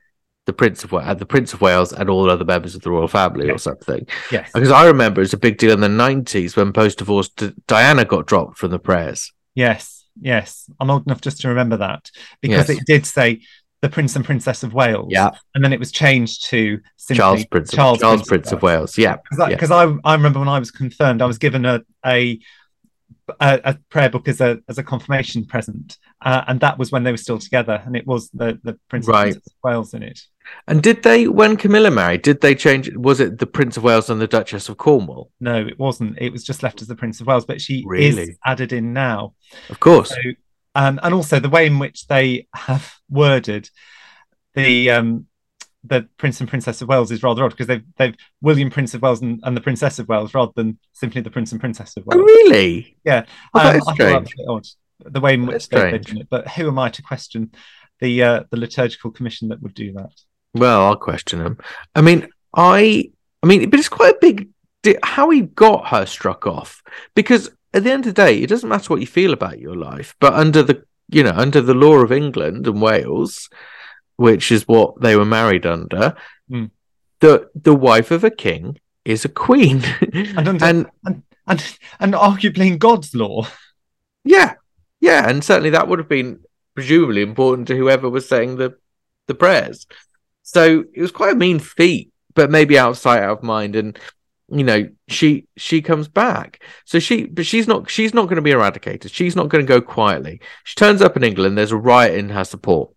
[SPEAKER 1] the Prince of uh, the Prince of Wales, and all other members of the royal family or something.
[SPEAKER 2] Yes.
[SPEAKER 1] Because I remember it was a big deal in the nineties when post divorce Diana got dropped from the prayers.
[SPEAKER 2] Yes. Yes, I'm old enough just to remember that because yes. it did say the Prince and Princess of Wales.
[SPEAKER 1] Yeah,
[SPEAKER 2] and then it was changed to
[SPEAKER 1] Charles Prince. Charles, Charles Prince, Prince, of Wales. Yeah,
[SPEAKER 2] because I, I, I remember when I was confirmed, I was given a a a, a prayer book as a as a confirmation present, uh, and that was when they were still together, and it was the the Prince right. of Wales in it.
[SPEAKER 1] And did they, when Camilla married, did they change? Was it the Prince of Wales and the Duchess of Cornwall?
[SPEAKER 2] No, it wasn't. It was just left as the Prince of Wales, but she really? is added in now.
[SPEAKER 1] Of course. So,
[SPEAKER 2] um, and also the way in which they have <laughs> worded the um, the Prince and Princess of Wales is rather odd because they've they've William Prince of Wales and, and, the Princess of Wales rather than simply the Prince and Princess of
[SPEAKER 1] Wales. Oh, really?
[SPEAKER 2] Yeah,
[SPEAKER 1] oh, um, I strange.
[SPEAKER 2] odd the way in which they've it. But who am I to question the uh, the liturgical commission that would do that?
[SPEAKER 1] Well, I'll question him. I mean, I, I mean, but it's quite a big how he got her struck off because at the end of the day, it doesn't matter what you feel about your life, but under the you know under the law of England and Wales, which is what they were married under, mm. the the wife of a king is a queen, <laughs>
[SPEAKER 2] and, under, and, and and and arguably in God's law.
[SPEAKER 1] Yeah, yeah, and certainly that would have been presumably important to whoever was saying the the prayers. So it was quite a mean feat, but maybe outside out of mind. And you know, she she comes back. So she, but she's not she's not going to be eradicated. She's not going to go quietly. She turns up in England. There's a riot in her support.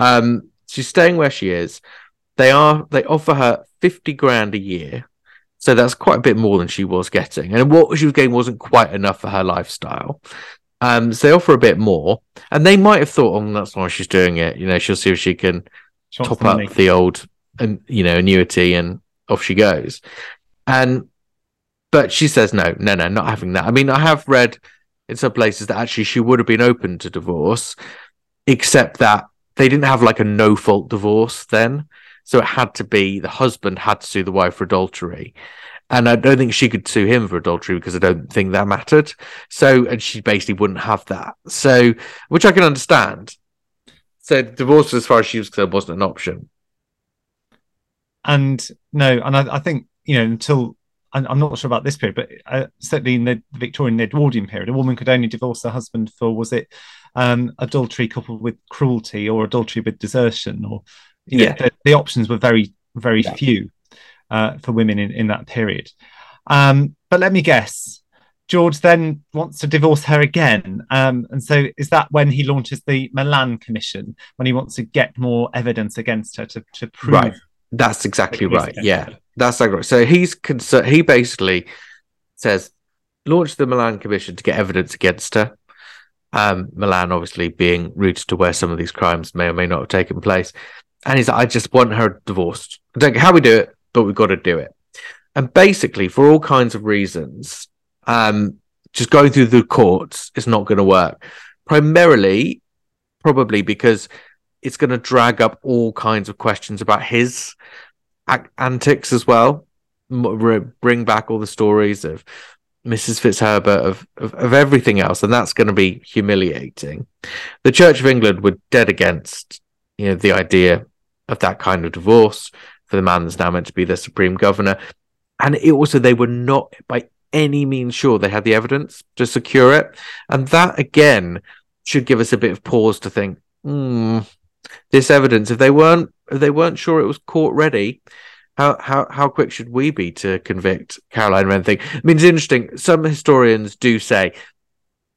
[SPEAKER 1] Um, she's staying where she is. They are they offer her fifty grand a year. So that's quite a bit more than she was getting. And what she was getting wasn't quite enough for her lifestyle. Um, so they offer a bit more. And they might have thought, oh, that's why she's doing it. You know, she'll see if she can top up the old and you know annuity and off she goes and but she says no no no not having that i mean i have read in some places that actually she would have been open to divorce except that they didn't have like a no fault divorce then so it had to be the husband had to sue the wife for adultery and I don't think she could sue him for adultery because I don't think that mattered. So, and she basically wouldn't have that. So, which I can understand. So divorce, as far as she was concerned, wasn't an option.
[SPEAKER 2] And no, and I, I think you know until I'm not sure about this period, but uh, certainly in the Victorian Edwardian period, a woman could only divorce her husband for was it um, adultery coupled with cruelty or adultery with desertion, or you know, yeah. the, the, options were very very yeah. few uh, for women in, in that period. Um, but let me guess, George then wants to divorce her again. Um, and so is that when he launches the Milan Commission, when he wants to get more evidence against her to, to prove?
[SPEAKER 1] Right. That's exactly right. Yeah. Her. That's exactly right. So he's concerned, he basically says, launch the Milan Commission to get evidence against her. Um, Milan obviously being rooted to where some of these crimes may or may not have taken place. And he's like, I just want her divorced. I don't care how we do it, but we've got to do it. And basically, for all kinds of reasons, um, just going through the courts is not going to work. Primarily, probably because it's going to drag up all kinds of questions about his antics as well. Bring back all the stories of Mrs. Fitzherbert, of, of, of everything else, and that's going to be humiliating. The Church of England were dead against, you know, the idea of that kind of divorce for the man that's now meant to be the supreme governor, and it also they were not by any means sure they had the evidence to secure it, and that again should give us a bit of pause to think, hmm, this evidence, if they weren't if they weren't sure it was court ready, how how how quick should we be to convict Caroline of anything? I mean, it's interesting. Some historians do say,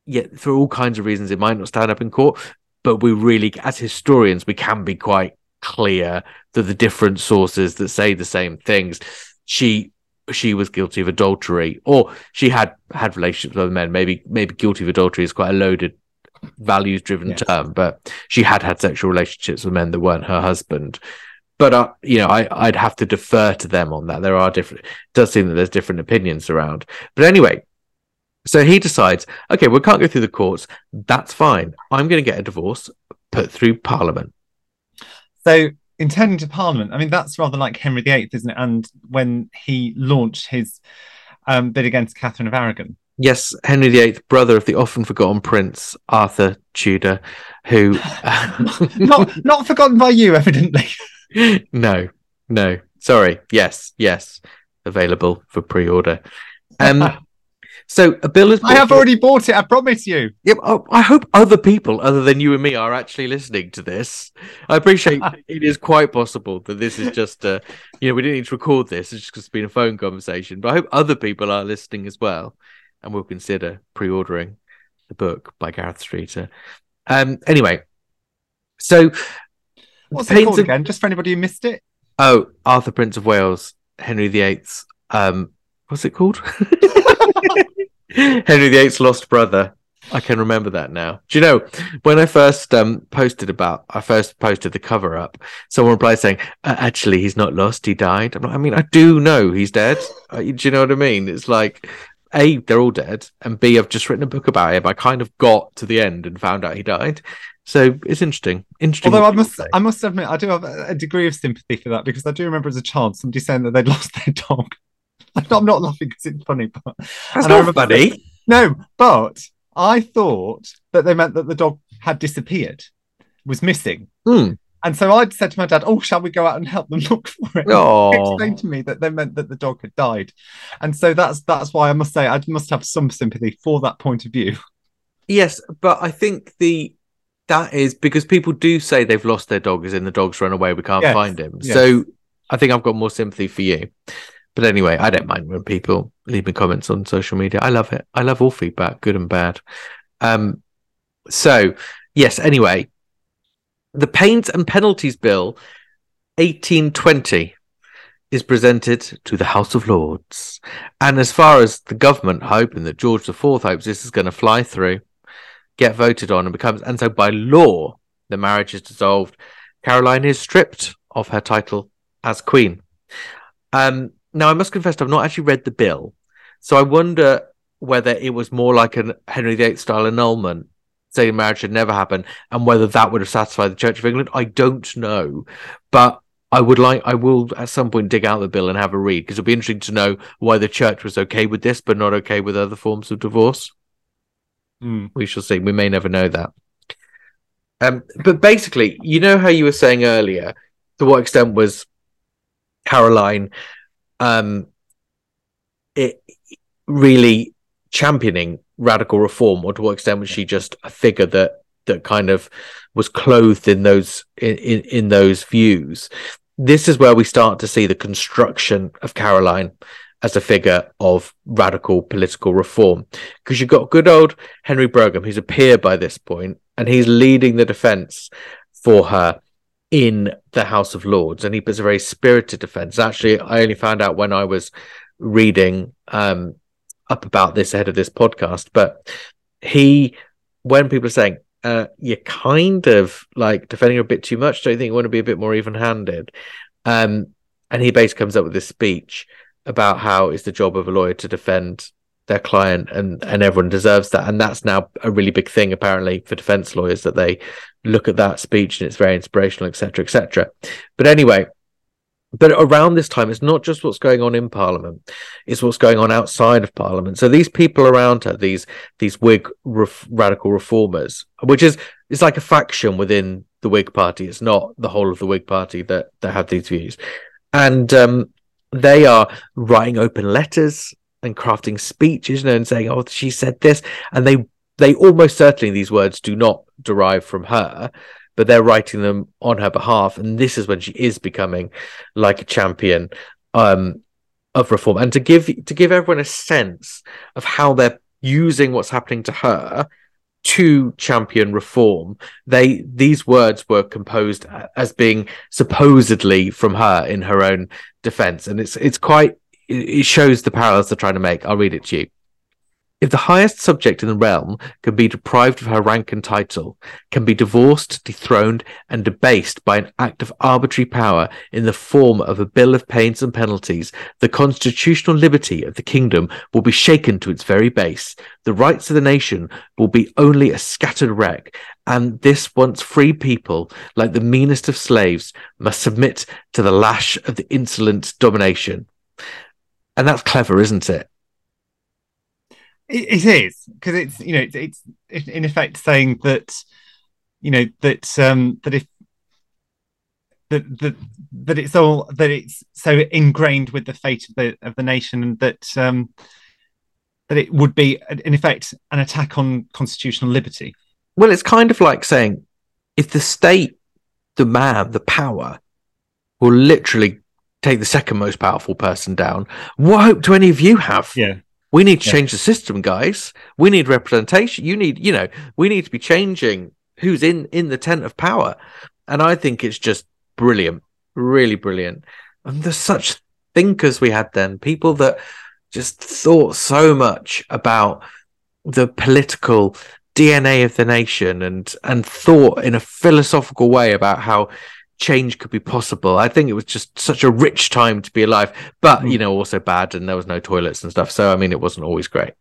[SPEAKER 1] yeah, for all kinds of reasons, it might not stand up in court, but we really, as historians, we can be quite clear that the different sources that say the same things. She she was guilty of adultery, or she had had relationships with other men. Maybe maybe guilty of adultery is quite a loaded values driven yes. term, but she had had sexual relationships with men that weren't her husband. But uh, you know, I I'd have to defer to them on that. There are different. It does seem that there's different opinions around. But anyway, so he decides, okay, we can't go through the courts. That's fine. I'm going to get a divorce put through Parliament.
[SPEAKER 2] So intending to Parliament, I mean, that's rather like Henry VIII, isn't it? And when he launched his um, bid against Catherine of Aragon.
[SPEAKER 1] Yes, Henry VIII, brother of the often forgotten Prince Arthur Tudor, who <laughs> <laughs>
[SPEAKER 2] not not forgotten by you, evidently. <laughs>
[SPEAKER 1] no, no. Sorry. Yes, yes. Available for pre-order. Um, so a bill is.
[SPEAKER 2] I have already bought it. I promise you.
[SPEAKER 1] Yep. Yeah, I hope other people, other than you and me, are actually listening to this. I appreciate <laughs> it is quite possible that this is just, uh, you know, we didn't need to record this. It's just been a phone conversation. But I hope other people are listening as well and will consider pre-ordering the book by Gareth Streeter. Um, anyway, so
[SPEAKER 2] what's it called again? Just for anybody who missed it.
[SPEAKER 1] Oh, Arthur, Prince of Wales, Henry VIII's. Um, what's it called? <laughs> <laughs> Henry VIII's lost brother. I can remember that now. Do you know when I first um, posted about? I first posted the cover up. Someone replied saying, uh, "Actually, he's not lost. He died." Like, i mean, I do know he's dead. Uh, do you know what I mean? It's like a, they're all dead, and B, I've just written a book about him. I kind of got to the end and found out he died. So it's interesting. Interesting.
[SPEAKER 2] Although I must, I must admit, I do have a degree of sympathy for that because I do remember as a child somebody saying that they'd <laughs> lost their dog. <laughs> I'm not laughing because it's funny, but
[SPEAKER 1] that's not funny.
[SPEAKER 2] no, but I thought that they meant that the dog had disappeared, was missing.
[SPEAKER 1] Mm.
[SPEAKER 2] And so I'd said to my dad, "Oh, shall we go out and help them look for it?" <laughs>
[SPEAKER 1] Oh.
[SPEAKER 2] He explained to me that they meant that the dog had died, and so that's that's why I must say I must have some sympathy for that point of view. <laughs>
[SPEAKER 1] Yes, but I think the that is because people do say they've lost their dog, as in the dog's run away, we can't yes. find him. Yes. So I think I've got more sympathy for you. But anyway, I don't mind when people leave me comments on social media. I love it. I love all feedback, good and bad. Um, so yes. Anyway, the Pains and Penalties Bill 1820 is presented to the House of Lords. And as far as the government hoping that George IV hopes this is going to fly through, get voted on and becomes, and so by law, the marriage is dissolved. Caroline is stripped of her title as queen. Um, now, I must confess, I've not actually read the bill. So I wonder whether it was more like a Henry VIII style annulment saying marriage should never happen, and whether that would have satisfied the Church of England, I don't know. But I would like, I will at some point dig out the bill and have a read because it'll be interesting to know why the church was okay with this, but not okay with other forms of divorce.
[SPEAKER 2] Mm.
[SPEAKER 1] We shall see. We may never know that. Um, but basically, you know how you were saying earlier, to what extent was Caroline, um, it really championing radical reform, or to what extent was she just a figure that that kind of was clothed in those in, in, in those views? This is where we start to see the construction of Caroline as a figure of radical political reform. Because you've got good old Henry Brougham, who's a peer by this point, and he's leading the defense for her in the House of Lords. And he puts a very spirited defense. Actually, I only found out when I was reading um, up about this ahead of this podcast, but he when people are saying, uh, you're kind of like defending a bit too much, don't you think you want to be a bit more even handed? Um, and he basically comes up with this speech about how it's the job of a lawyer to defend their client and and everyone deserves that. And that's now a really big thing apparently for defense lawyers that they look at that speech and it's very inspirational etc etc but anyway but around this time it's not just what's going on in parliament it's what's going on outside of parliament. So these people around her these these whig ref- radical reformers which is it's like a faction within the whig party. It's not the whole of the whig party that that have these views. And um, they are writing open letters and crafting speeches you know, and saying, "Oh, she said this," and they they almost certainly these words do not derive from her, but they're writing them on her behalf, and this is when she is becoming like a champion um, of reform. And to give to give everyone a sense of how they're using what's happening to her to champion reform they these words were composed as being supposedly from her in her own defense and it's it's quite it shows the parallels they're trying to make. I'll read it to you. If the highest subject in the realm can be deprived of her rank and title, can be divorced, dethroned, and debased by an act of arbitrary power in the form of a bill of pains and penalties, the constitutional liberty of the kingdom will be shaken to its very base. The rights of the nation will be only a scattered wreck, and this once free people, like the meanest of slaves, must submit to the lash of the insolent domination and that's clever, isn't it?
[SPEAKER 2] It, it is because it's you know it's, it's in effect saying that you know that um that if that that that it's all that it's so ingrained with the fate of the of the nation and that um that it would be in effect an attack on constitutional liberty
[SPEAKER 1] well it's kind of like saying if the state the man the power will literally take the second most powerful person down. What hope do any of you have?
[SPEAKER 2] Yeah.
[SPEAKER 1] We need to yeah. change the system, guys. We need representation. You need, you know, we need to be changing who's in in the tent of power. And I think it's just brilliant, really brilliant. And there's such thinkers we had then, people that just thought so much about the political DNA of the nation and and thought in a philosophical way about how change could be possible. I think it was just such a rich time to be alive, but mm. you know, also bad, and there was no toilets and stuff. So I mean, it wasn't always great.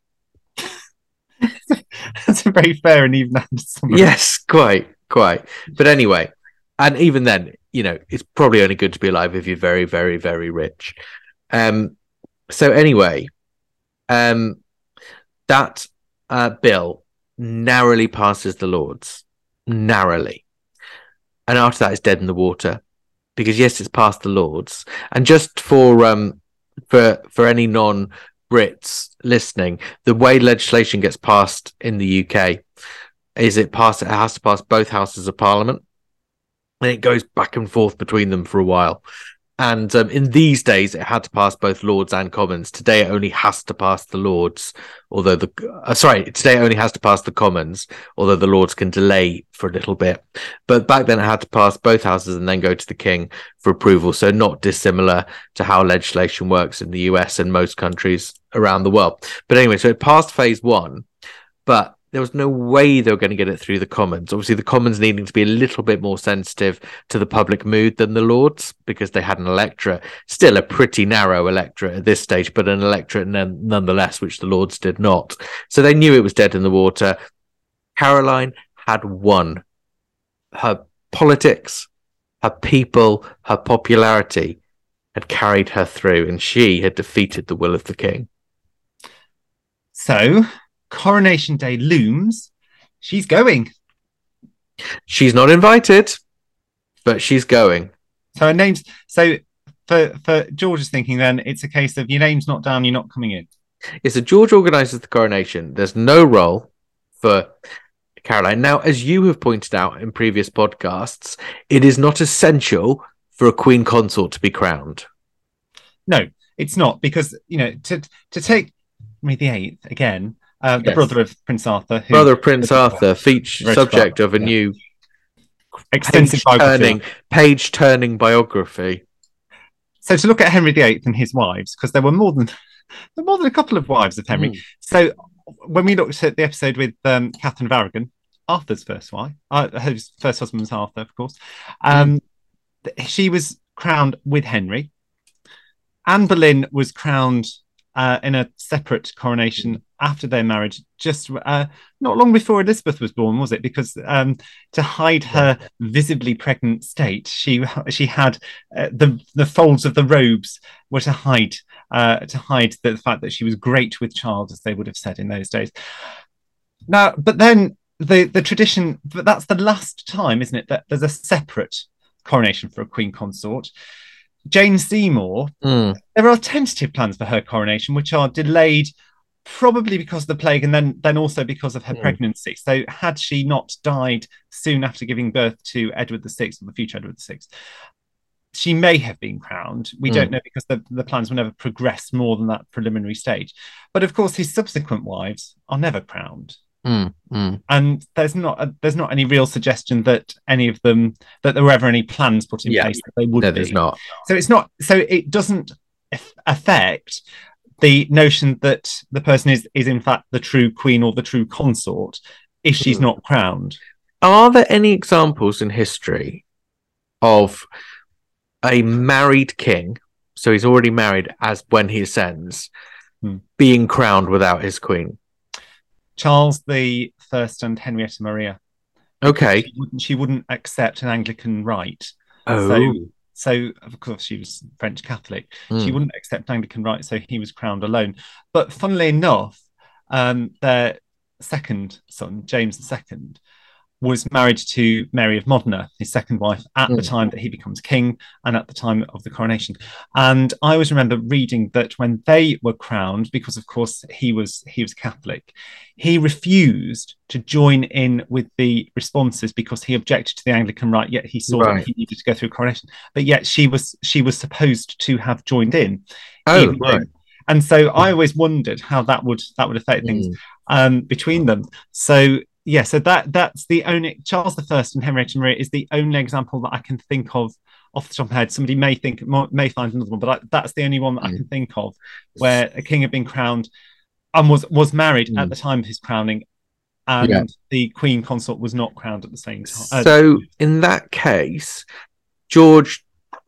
[SPEAKER 1] <laughs>
[SPEAKER 2] That's a very fair and even.
[SPEAKER 1] Yes, quite, quite. But anyway, and even then, you know, it's probably only good to be alive if you're very, very, very rich. Um. So anyway, um, that uh, bill narrowly passes the Lords, narrowly and after that it's dead in the water. Because yes it's past the lords. And just for um for for any non brits listening the way legislation gets passed in the uk is it passed it has to pass both houses of parliament and it goes back and forth between them for a while and um, in these days, it had to pass both Lords and Commons. Today, it only has to pass the Lords, although the uh, sorry, today it only has to pass the Commons, although the Lords can delay for a little bit. But back then, it had to pass both houses and then go to the King for approval. So not dissimilar to how legislation works in the US and most countries around the world. But anyway, so it passed phase one, but there was no way they were going to get it through the Commons. Obviously, the Commons needing to be a little bit more sensitive to the public mood than the Lords because they had an electorate, still a pretty narrow electorate at this stage, but an electorate nonetheless, which the Lords did not. So they knew it was dead in the water. Caroline had won. Her politics, her people, her popularity had carried her through, and she had defeated the will of the king.
[SPEAKER 2] So Coronation Day looms, she's going.
[SPEAKER 1] She's not invited, but she's going.
[SPEAKER 2] So her name's so for for George's thinking. Then it's a case of your name's not down, you're not coming in.
[SPEAKER 1] It's so George organises the coronation. There's no role for Caroline. Now, as you have pointed out in previous podcasts, it is not essential for a queen consort to be crowned.
[SPEAKER 2] No, it's not because you know to to take Henry the Eighth again uh, the yes. brother of Prince Arthur.
[SPEAKER 1] Who, brother of Prince Arthur, feature subject of a yeah. new
[SPEAKER 2] extensive page
[SPEAKER 1] turning, page turning biography.
[SPEAKER 2] So to look at Henry VIII and his wives, because there were more than there were more than a couple of wives of Henry. Mm. So when we looked at the episode with um, Catherine of Aragon, Arthur's first wife. Uh, her first husband was Arthur, of course. Um, th- She was crowned with Henry. Anne Boleyn was crowned uh, in a separate coronation after their marriage, just uh, not long before Elizabeth was born, was it? Because um, to hide her visibly pregnant state, she she had uh, the the folds of the robes were to hide uh, to hide the fact that she was great with child, as they would have said in those days. Now, but then the the tradition, but that's the last time, isn't it? That there's a separate coronation for a queen consort. Jane Seymour,
[SPEAKER 1] Mm.
[SPEAKER 2] there are tentative plans for her coronation, which are delayed probably because of the plague and then then also because of her
[SPEAKER 1] Mm.
[SPEAKER 2] pregnancy. So had she not died soon after giving birth to Edward VI, or the future Edward VI, she may have been crowned. We
[SPEAKER 1] Mm.
[SPEAKER 2] don't know because the, the plans will never progress more than that preliminary stage. But of course, his subsequent wives are never crowned.
[SPEAKER 1] Mm.
[SPEAKER 2] and there's not a, there's not any real suggestion that any of them that there were ever any plans put in
[SPEAKER 1] Yeah.
[SPEAKER 2] place that they would
[SPEAKER 1] No,
[SPEAKER 2] be.
[SPEAKER 1] there's not.
[SPEAKER 2] So it's not so it doesn't affect the notion that the person is is in fact the true queen or the true consort if she's
[SPEAKER 1] Hmm.
[SPEAKER 2] not crowned.
[SPEAKER 1] Are there any examples in history of a married king? So he's already married as when he ascends,
[SPEAKER 2] Hmm.
[SPEAKER 1] being crowned without his queen.
[SPEAKER 2] Charles the First and Henrietta Maria.
[SPEAKER 1] Okay.
[SPEAKER 2] She wouldn't, she wouldn't accept an Anglican rite.
[SPEAKER 1] Oh.
[SPEAKER 2] So so of course she was French Catholic. She
[SPEAKER 1] Mm.
[SPEAKER 2] wouldn't accept Anglican rite, so he was crowned alone. But funnily enough, um, their second son, James II, was married to Mary of Modena, his second wife, at the
[SPEAKER 1] Mm.
[SPEAKER 2] time that he becomes king and at the time of the coronation. And I always remember reading that when they were crowned, because of course he was he was Catholic, he refused to join in with the responses because he objected to the Anglican rite, yet he saw
[SPEAKER 1] Right.
[SPEAKER 2] that he needed to go through coronation. But yet she was she was supposed to have joined in.
[SPEAKER 1] Oh,
[SPEAKER 2] though-
[SPEAKER 1] right.
[SPEAKER 2] And so I always wondered how that would that would affect things
[SPEAKER 1] Mm.
[SPEAKER 2] um, between them. So yeah, so that that's the only Charles I and Henrietta Maria is the only example that I can think of off the top of my head. Somebody may think may find another one, but I, that's the only one that I
[SPEAKER 1] Mm.
[SPEAKER 2] can think of where a king had been crowned and was was married at
[SPEAKER 1] Mm.
[SPEAKER 2] the time of his crowning, and
[SPEAKER 1] Yeah.
[SPEAKER 2] the queen consort was not crowned at the same time. Uh,
[SPEAKER 1] So in that case, George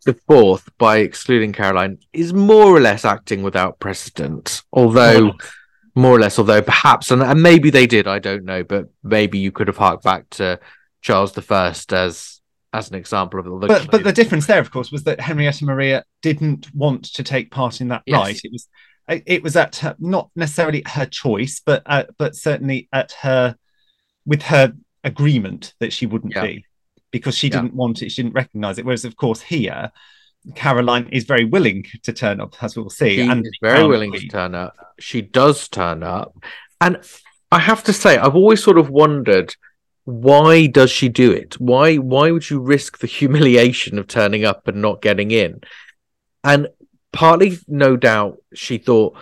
[SPEAKER 1] the Fourth, by excluding Caroline, is more or less acting without precedent. Although more or less, although perhaps, and, and maybe they did, I don't know, but maybe you could have harked back to Charles the First as as an example of the.
[SPEAKER 2] but but the difference there, of course, was that Henrietta Maria didn't want to take part in that
[SPEAKER 1] Yes.
[SPEAKER 2] rite. It was it was at her, not necessarily her choice, but uh, but certainly at her with her agreement that she wouldn't
[SPEAKER 1] Yeah.
[SPEAKER 2] be because she
[SPEAKER 1] Yeah.
[SPEAKER 2] didn't want it. She didn't recognise it. Whereas, of course, here. Caroline is very willing to turn up, as we'll see.
[SPEAKER 1] she
[SPEAKER 2] and
[SPEAKER 1] is very willing to turn up. She does turn up, and I have to say, I've always sort of wondered why does she do it? Why why would you risk the <laughs> humiliation of turning up and not getting in? And partly, no doubt, she thought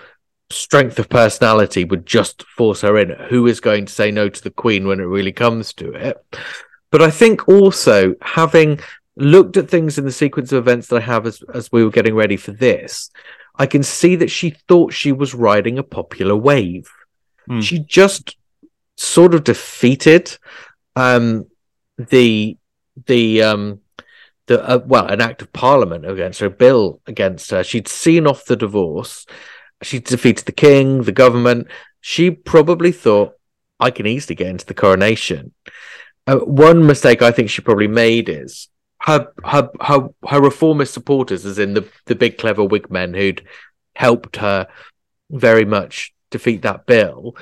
[SPEAKER 1] strength of personality would just force her in. Who is going to say no to the queen when it really comes to it? But I think also having looked at things in the sequence of events that I have as as we were getting ready for this, I can see that she thought she was riding a popular wave.
[SPEAKER 2] Hmm.
[SPEAKER 1] She just sort of defeated um, the the um, the uh, well an act of parliament against her, a bill against her. She'd seen off the divorce. She defeated the king, the government. She probably thought, I can easily get into the coronation. Uh, one mistake I think she probably made is her her her her reformist supporters, as in the the big clever Whig men who'd helped her very much defeat that bill.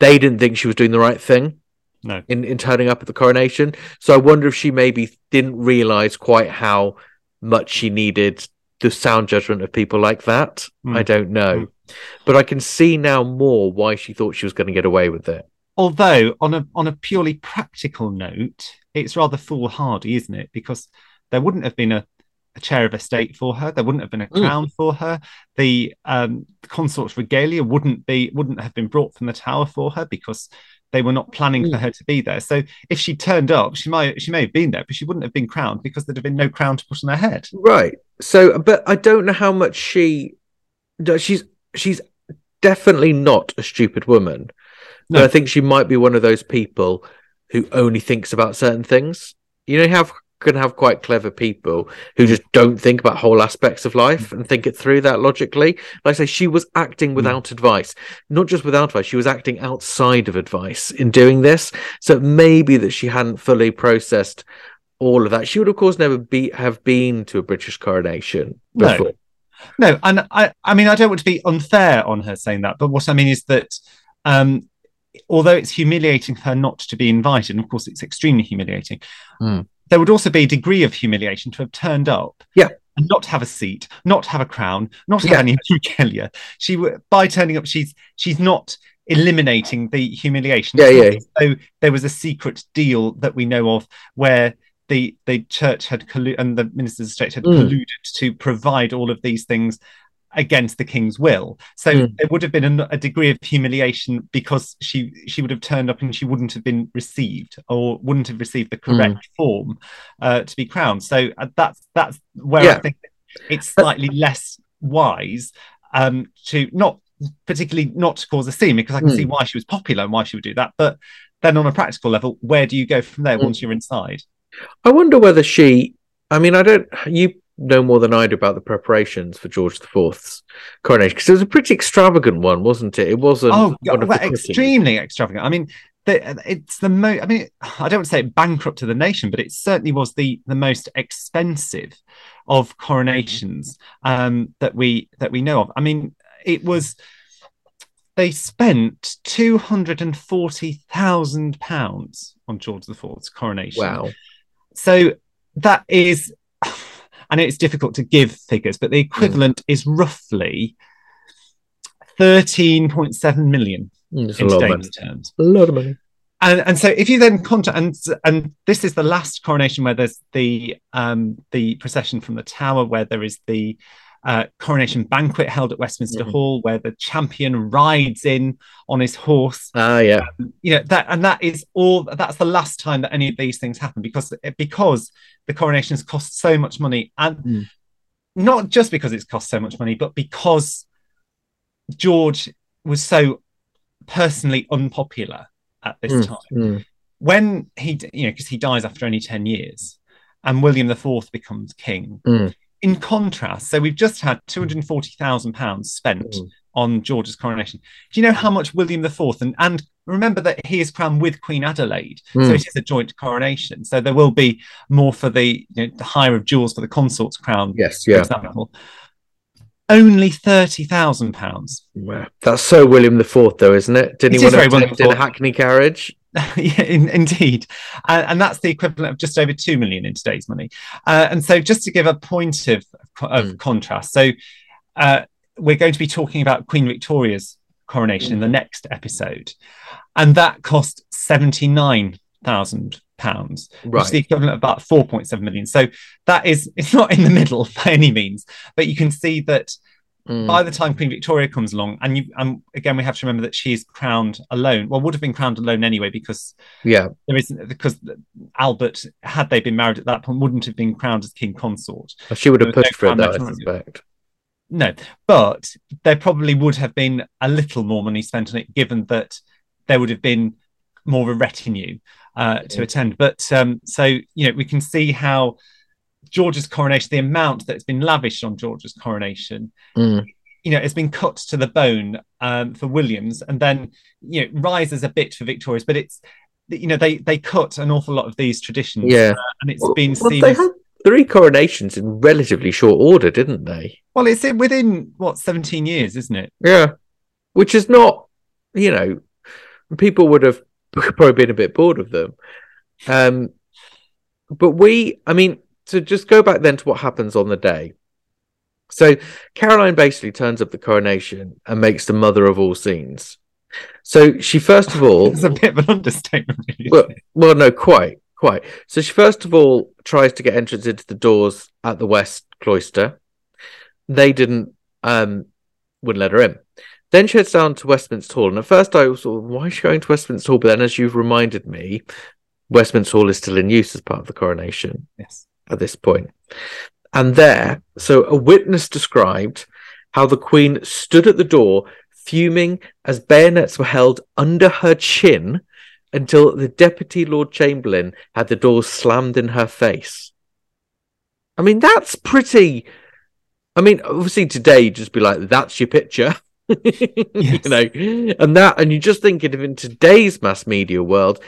[SPEAKER 1] They didn't think she was doing the right thing
[SPEAKER 2] No.
[SPEAKER 1] in, in turning up at the coronation. So I wonder if she maybe didn't realize quite how much she needed the sound judgment of people like that.
[SPEAKER 2] Hmm.
[SPEAKER 1] I don't know. But I can see now more why she thought she was going to get away with it.
[SPEAKER 2] although on a on a purely practical note, it's rather foolhardy, isn't it? Because there wouldn't have been a, a chair of estate for her, there wouldn't have been a
[SPEAKER 1] Mm.
[SPEAKER 2] crown for her. The um, consort's regalia wouldn't be wouldn't have been brought from the tower for her because they were not planning for
[SPEAKER 1] Mm.
[SPEAKER 2] her to be there. So if she turned up, she might she may have been there, but she wouldn't have been crowned because there'd have been no crown to put on her head.
[SPEAKER 1] Right. So, but I don't know how much she. does. She's she's definitely not a stupid woman. But
[SPEAKER 2] No.
[SPEAKER 1] I think she might be one of those people who only thinks about certain things. You know, you have can have quite clever people who just don't think about whole aspects of life and think it through that logically. Like I say, she was acting without mm. advice, not just without advice, she was acting outside of advice in doing this. So maybe that she hadn't fully processed all of that. She would, of course, never be have been to a British coronation before.
[SPEAKER 2] No. No, and I, I mean, I don't want to be unfair on her saying that, but what I mean is that um, although it's humiliating for her not to be invited, and of course it's extremely humiliating, mm there would also be a degree of humiliation to have turned up.
[SPEAKER 1] Yeah.
[SPEAKER 2] And not have a seat, not have a crown, not have yeah. any <laughs> regalia. She by turning up, she's she's not eliminating the humiliation.
[SPEAKER 1] Yeah, yeah.
[SPEAKER 2] So there was a secret deal that we know of where the the church had colluded and the ministers of state had mm. colluded to provide all of these things against the king's will. So mm. there would have been a, a, degree of humiliation because she she would have turned up and she wouldn't have been received or wouldn't have received the correct mm. form uh, to be crowned. So uh, that's that's where yeah. I think it's slightly less wise um, to not particularly not to cause a scene because I can mm. see why she was popular and why she would do that. But then on a practical level, where do you go from there hmm. once you're inside?
[SPEAKER 1] I wonder whether she. I mean, I don't. You know more than I do about the preparations for George IV's coronation because it was a pretty extravagant one, wasn't it? It wasn't.
[SPEAKER 2] Oh, well, extremely extravagant. I mean, the, it's the most. I mean, I don't want to say it bankrupt to the nation, but it certainly was the the most expensive of coronations um, that we that we know of. I mean, it was. They spent two hundred and forty thousand pounds on George IV's coronation.
[SPEAKER 1] Wow!
[SPEAKER 2] So that is I know it's difficult to give figures, but the equivalent mm. is roughly 13.7 million mm, in today's terms.
[SPEAKER 1] A lot of money.
[SPEAKER 2] And, and so if you then contact and and this is the last coronation where there's the um the procession from the tower where there is the uh, coronation banquet held at Westminster mm-hmm. Hall, where the champion rides in on his horse.
[SPEAKER 1] Ah, yeah.
[SPEAKER 2] Um, you know that, and that is all. That's the last time that any of these things happen because because the coronations cost so much money, and mm. not just because it's cost so much money, but because George was so personally unpopular at this mm. time. Mm. When he, you know, because he dies after only ten years, and William IV becomes king
[SPEAKER 1] mm
[SPEAKER 2] in contrast, so we've just had two hundred forty thousand pounds spent mm. on George's coronation. Do you know how much William IV and and remember that he is crowned with Queen Adelaide, mm. so it is a joint coronation. So there will be more for the, you know, the hire of jewels for the consort's crown.
[SPEAKER 1] Yes, yeah. For example.
[SPEAKER 2] Only thirty thousand pounds.
[SPEAKER 1] Wow. That's so William IV, though, isn't it? Didn't it he want to in a hackney carriage? <laughs>
[SPEAKER 2] yeah, in, indeed, uh, and that's the equivalent of just over two million in today's money. Uh, and so, just to give a point of of mm. contrast, so uh, we're going to be talking about Queen Victoria's coronation mm. in the next episode, and that cost seventy nine thousand pounds, right. which is the equivalent of about four point seven million. So that is it's not in the middle <laughs> by any means, but you can see that Mm. By the time Queen Victoria comes along, and you, um, again, we have to remember that she is crowned alone. Well, would have been crowned alone anyway, because
[SPEAKER 1] yeah,
[SPEAKER 2] there isn't because Albert, had they been married at that point, wouldn't have been crowned as king consort.
[SPEAKER 1] Well, she would have pushed for that, I suspect.
[SPEAKER 2] No, but there probably would have been a little more money spent on it, given that there would have been more of a retinue uh, to attend. But um, so you know, we can see how George's coronation, the amount that's been lavished on George's coronation,
[SPEAKER 1] mm.
[SPEAKER 2] you know, it's been cut to the bone um, for Williams, and then you know rises a bit for Victoria's, but it's you know they they cut an awful lot of these traditions,
[SPEAKER 1] yeah,
[SPEAKER 2] uh, and it's been well, seen.
[SPEAKER 1] They had three coronations in relatively short order, didn't they?
[SPEAKER 2] Well, it's within what seventeen years, isn't it?
[SPEAKER 1] Yeah, which is not, you know, people would have <laughs> probably been a bit bored of them. Um, but we, I mean, to just go back then to what happens on the day. So Caroline basically turns up the coronation and makes the mother of all scenes. So she first of all, <laughs>
[SPEAKER 2] it's a bit of an understatement.
[SPEAKER 1] Really, well, well, no, quite, quite. So she first of all tries to get entrance into the doors at the west cloister. They didn't, um, wouldn't let her in. Then she heads down to Westminster Hall, and at first I was sort of, why is she going to Westminster Hall? But then, as you've reminded me, Westminster Hall is still in use as part of the coronation.
[SPEAKER 2] Yes
[SPEAKER 1] at this point. And there, so a witness described how the Queen stood at the door, fuming as bayonets were held under her chin until the Deputy Lord Chamberlain had the door slammed in her face. I mean, that's pretty. I mean, obviously today you'd just be like, "That's your picture," <laughs> you know, and that, and you're just thinking of in today's mass media world,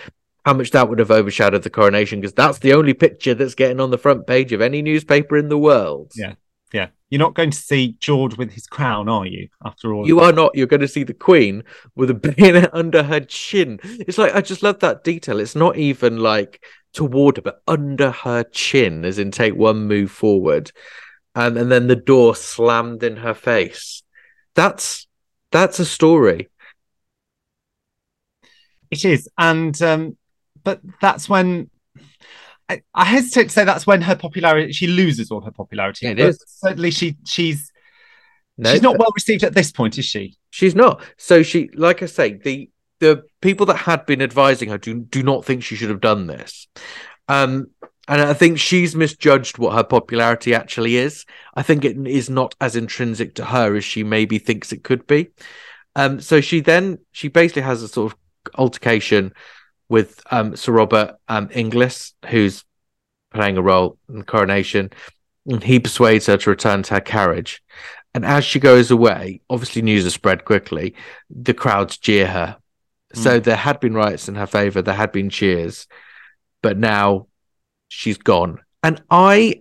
[SPEAKER 1] how much that would have overshadowed the coronation because that's the only picture that's getting on the front page of any newspaper in the world.
[SPEAKER 2] Yeah, yeah. You're not going to see George with his crown, are you? After all,
[SPEAKER 1] You are not. You're going to see the Queen with a bayonet <laughs> under her chin. It's like I just love that detail. It's not even like toward her, but under her chin, as in take one move forward, and and then the door slammed in her face. That's that's a story.
[SPEAKER 2] It is, and um, but that's when I, I, hesitate to say that's when her popularity she loses all her popularity.
[SPEAKER 1] It is
[SPEAKER 2] certainly she she's no, she's not well received at this point, is she?
[SPEAKER 1] She's not. So she, like I say, the the people that had been advising her do do not think she should have done this. Um, and I think she's misjudged what her popularity actually is. I think it is not as intrinsic to her as she maybe thinks it could be. Um, so she then she basically has a sort of altercation with um, Sir Robert um, Inglis, who's playing a role in the coronation, and he persuades her to return to her carriage. And as she goes away, obviously news has spread quickly. The crowds jeer her. Mm. So there had been riots in her favour. There had been cheers, but now she's gone. And I,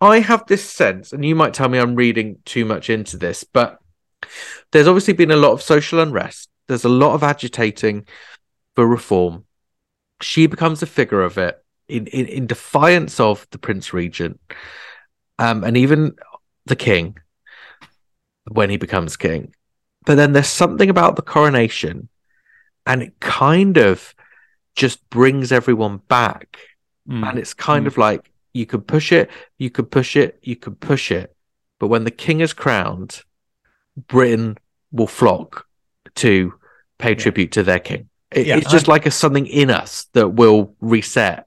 [SPEAKER 1] I have this sense, and you might tell me I'm reading too much into this, but there's obviously been a lot of social unrest. There's a lot of agitating for reform. She becomes a figure of it in, in, in defiance of the Prince Regent um, and even the King when he becomes king. But then there's something about the coronation, and it kind of just brings everyone back. Mm. And it's kind mm. of like you could push it, you could push it, you could push it. But when the king is crowned, Britain will flock to pay yeah. tribute to their king. It, yeah, it's just I, like a something in us that will reset.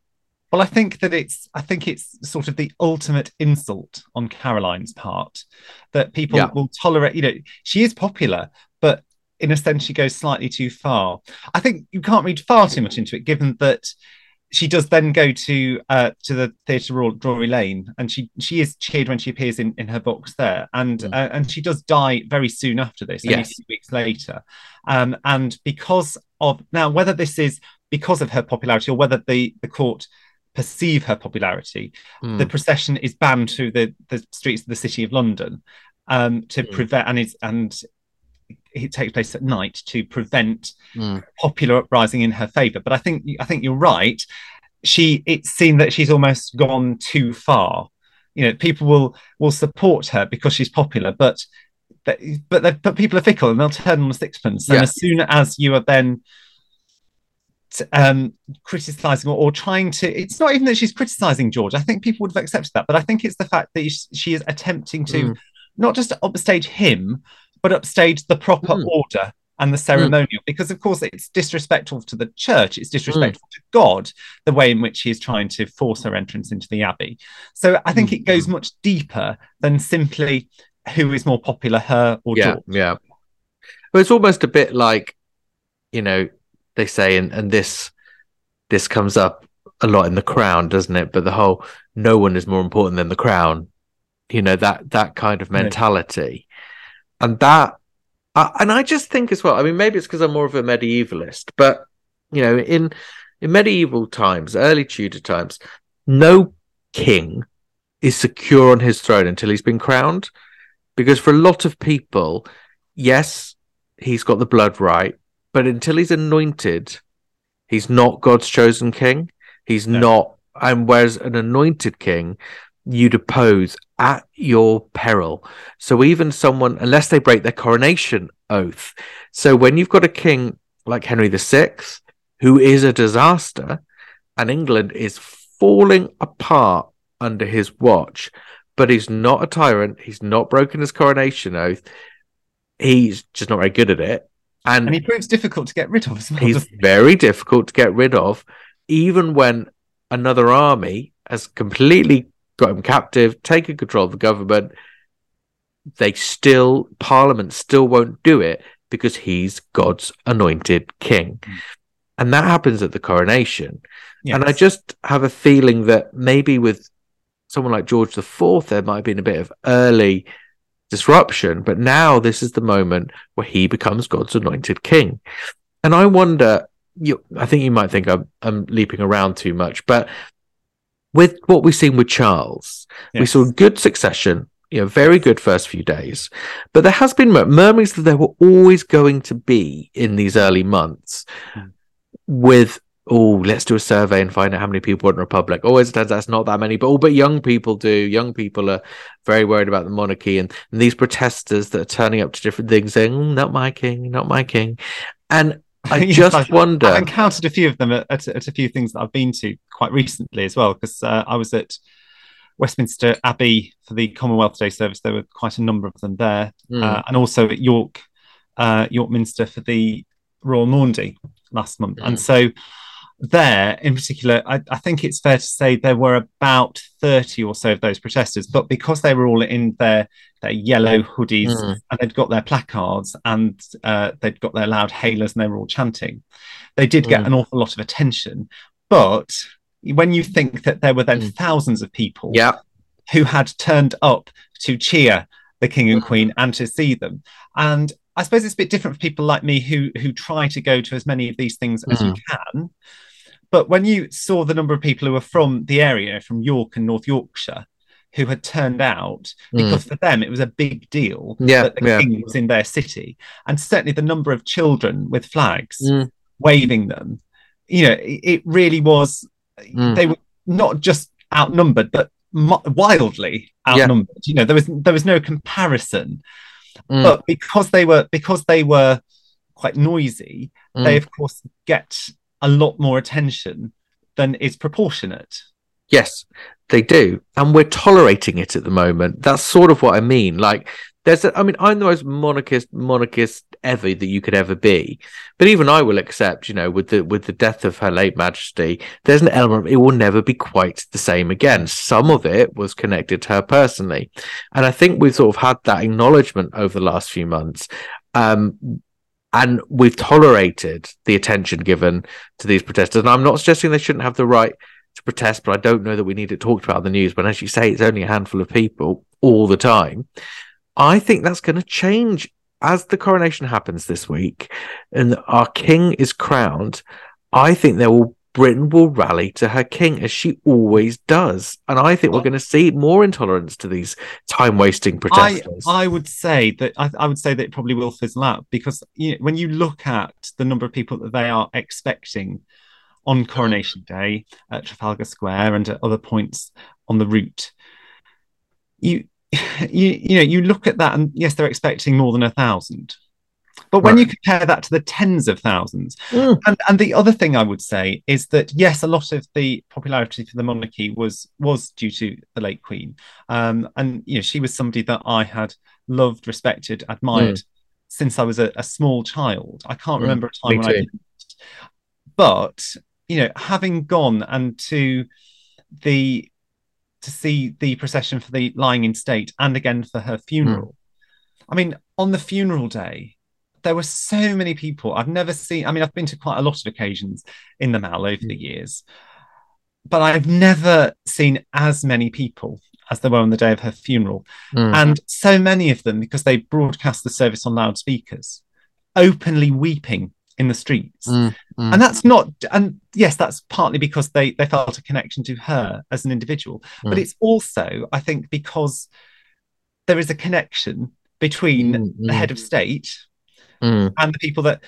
[SPEAKER 2] Well, I think that it's I think it's sort of the ultimate insult on Caroline's part that people yeah. will tolerate. You know, she is popular, but in a sense, she goes slightly too far. I think you can't read far too much into it, given that she does then go to uh, to the theatre Royal Drury Lane, and she she is cheered when she appears in, in her box there, and mm. uh, and she does die very soon after this, yes, weeks later, um, and because of now whether this is because of her popularity or whether the the court perceive her popularity, mm. the procession is banned through the the streets of the city of London um, to mm. prevent and it's and it takes place at night to prevent mm. popular uprising in her favor. But I think I think you're right. She it's seen that she's almost gone too far. You know, people will will support her because she's popular, but but but, but people are fickle and they'll turn on the sixpence. And as soon as you are then um, criticizing or, or, trying to it's not even that she's criticizing george i think people would have accepted that but i think it's the fact that she is attempting to mm. not just upstage him but upstage the proper mm. order and the ceremonial mm. because of course it's disrespectful to the church it's disrespectful mm. to god the way in which he is trying to force her entrance into the abbey so i think mm. it goes much deeper than simply who is more popular her or
[SPEAKER 1] yeah
[SPEAKER 2] George.
[SPEAKER 1] yeah well it's almost a bit like you know they say and and this this comes up a lot in the crown doesn't it but the whole no one is more important than the crown you know that that kind of mentality and that and I just think as well. I mean, maybe it's because I'm more of a medievalist, but you know, in in medieval times, early Tudor times, no king is secure on his throne until he's been crowned, because for a lot of people, yes, he's got the blood right, but until he's anointed, he's not God's chosen king. He's no. not. And whereas an anointed king you depose at your peril. So even someone, unless they break their coronation oath. So when you've got a king like Henry VI, who is a disaster, and England is falling apart under his watch, but he's not a tyrant. He's not broken his coronation oath. He's just not very good at it. And,
[SPEAKER 2] and he proves difficult to get rid of.
[SPEAKER 1] Well, he's very difficult to get rid of, even when another army has completely got him captive, taken control of the government. They still, Parliament still won't do it because he's God's anointed king. Mm. and that happens at the coronation.
[SPEAKER 2] Yes.
[SPEAKER 1] And I just have a feeling that maybe with someone like George IV, there might have been a bit of early disruption, but now this is the moment where he becomes God's anointed king. And I wonder, you, I think you might think I'm, I'm leaping around too much, but with what we've seen with Charles, we saw good succession, you know, very good first few days, but there has been mur- murmurings that there were always going to be in these early months
[SPEAKER 2] Hmm.
[SPEAKER 1] with oh, let's do a survey and find out how many people want a republic. Always turns out it's not that many, but oh, but young people do. Young people are very worried about the monarchy and, and these protesters that are turning up to different things saying, "Mm, not my king, not my king. And I <laughs>
[SPEAKER 2] Yes,
[SPEAKER 1] just
[SPEAKER 2] I've-
[SPEAKER 1] wonder.
[SPEAKER 2] I've encountered a few of them at, at, at a few things that I've been to quite recently as well, because uh, I was at Westminster Abbey for the Commonwealth Day service. There were quite a number of them there,
[SPEAKER 1] Mm,
[SPEAKER 2] uh, and also at York, uh, York Minster for the Royal Maundy last month.
[SPEAKER 1] Mm.
[SPEAKER 2] And so there in particular, I, I think it's fair to say there were about 30 or so of those protesters, but because they were all in their, their yellow hoodies
[SPEAKER 1] Mm.
[SPEAKER 2] and they'd got their placards and uh, they'd got their loud hailers and they were all chanting, they did get
[SPEAKER 1] Mm.
[SPEAKER 2] an awful lot of attention. But when you think that there were then
[SPEAKER 1] Mm.
[SPEAKER 2] thousands of people
[SPEAKER 1] yeah,
[SPEAKER 2] who had turned up to cheer the king and
[SPEAKER 1] Mm.
[SPEAKER 2] queen and to see them. And I suppose it's a bit different for people like me who who try to go to as many of these things as you can. But when you saw the number of people who were from the area, from York and North Yorkshire, who had turned out,
[SPEAKER 1] Mm.
[SPEAKER 2] because for them it was a big deal
[SPEAKER 1] Yeah,
[SPEAKER 2] that the
[SPEAKER 1] yeah.
[SPEAKER 2] king was in their city, and certainly the number of children with flags
[SPEAKER 1] Mm.
[SPEAKER 2] waving them, you know, it, it really was.
[SPEAKER 1] Mm.
[SPEAKER 2] They were not just outnumbered, but wildly
[SPEAKER 1] Yeah.
[SPEAKER 2] outnumbered. You know, there was there was no comparison.
[SPEAKER 1] Mm.
[SPEAKER 2] But because they were because they were quite noisy,
[SPEAKER 1] Mm.
[SPEAKER 2] they of course get a lot more attention than is proportionate.
[SPEAKER 1] Yes, they do. And we're tolerating it at the moment. That's sort of what I mean. Like, there's, a, I mean, I'm the most monarchist, monarchist ever that you could ever be. But even I will accept, you know, with the, with the death of Her late Majesty, there's an element it will never be quite the same again. Some of it was connected to her personally. And I think we've sort of had that acknowledgement over the last few months. Um, and we've tolerated the attention given to these protesters. And I'm not suggesting they shouldn't have the right to protest, but I don't know that we need it talked about in the news. But as you say, it's only a handful of people all the time. I think that's going to change as the coronation happens this week, and our king is crowned. I think there will Britain will rally to her king as she always does, and I think we're going to see more intolerance to these time wasting
[SPEAKER 2] I,
[SPEAKER 1] protesters.
[SPEAKER 2] I would say that I, I would say that it probably will fizzle out because you know, when you look at the number of people that they are expecting on Coronation Day at Trafalgar Square and at other points on the route, you you you know you look at that and yes, they're expecting more than a thousand. But when
[SPEAKER 1] Right.
[SPEAKER 2] you compare that to the tens of thousands,
[SPEAKER 1] Mm.
[SPEAKER 2] and and the other thing I would say is that yes, a lot of the popularity for the monarchy was was due to the late Queen, um, and you know she was somebody that I had loved, respected, admired since I was a, a small child. I can't
[SPEAKER 1] Mm,
[SPEAKER 2] remember a
[SPEAKER 1] me
[SPEAKER 2] time when I didn't. But you know, having gone and to the to see the procession for the lying in state and again for her funeral. I mean, on the funeral day, there were so many people. I've never seen, I mean, I've been to quite a lot of occasions in the Mall over the years, but I've never seen as many people as there were on the day of her funeral.
[SPEAKER 1] Mm.
[SPEAKER 2] And so many of them, because they broadcast the service on loudspeakers, openly weeping in the streets.
[SPEAKER 1] Mm, mm.
[SPEAKER 2] And that's not, and yes, that's partly because they, they felt a connection to her as an individual, but
[SPEAKER 1] Mm.
[SPEAKER 2] it's also, I think, because there is a connection between
[SPEAKER 1] Mm,
[SPEAKER 2] the
[SPEAKER 1] mm.
[SPEAKER 2] head of state
[SPEAKER 1] Mm.
[SPEAKER 2] and the people that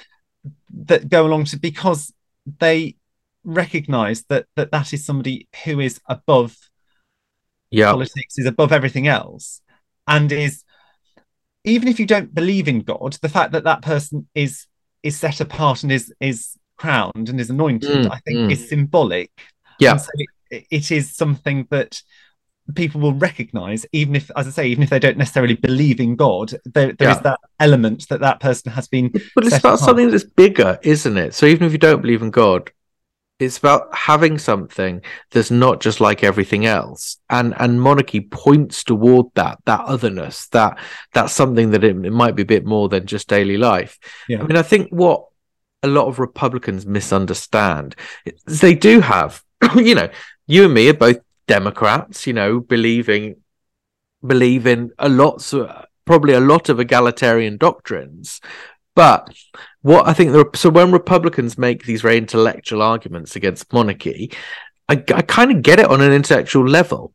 [SPEAKER 2] that go along to because they recognize that that that is somebody who is above
[SPEAKER 1] Yeah.
[SPEAKER 2] politics is above everything else and is even if you don't believe in god the fact that that person is is set apart and is is crowned and is anointed
[SPEAKER 1] Mm,
[SPEAKER 2] i think
[SPEAKER 1] mm.
[SPEAKER 2] is symbolic
[SPEAKER 1] Yeah.
[SPEAKER 2] So it, it is something that people will recognize even if as i say even if they don't necessarily believe in god there, there is
[SPEAKER 1] Yeah.
[SPEAKER 2] that element that that person has been
[SPEAKER 1] But it's about
[SPEAKER 2] apart.
[SPEAKER 1] something that's bigger, isn't it? So even if you don't believe in God, it's about having something that's not just like everything else. And and monarchy points toward that, that otherness, that that's something that it, it might be a bit more than just daily life.
[SPEAKER 2] Yeah.
[SPEAKER 1] I mean, I think what a lot of Republicans misunderstand. is They do have, <clears throat> you know, you and me are both Democrats, you know, believing believe in a lot, uh, probably a lot of egalitarian doctrines. But what I think, the, so when Republicans make these very intellectual arguments against monarchy, I, I kind of get it on an intellectual level.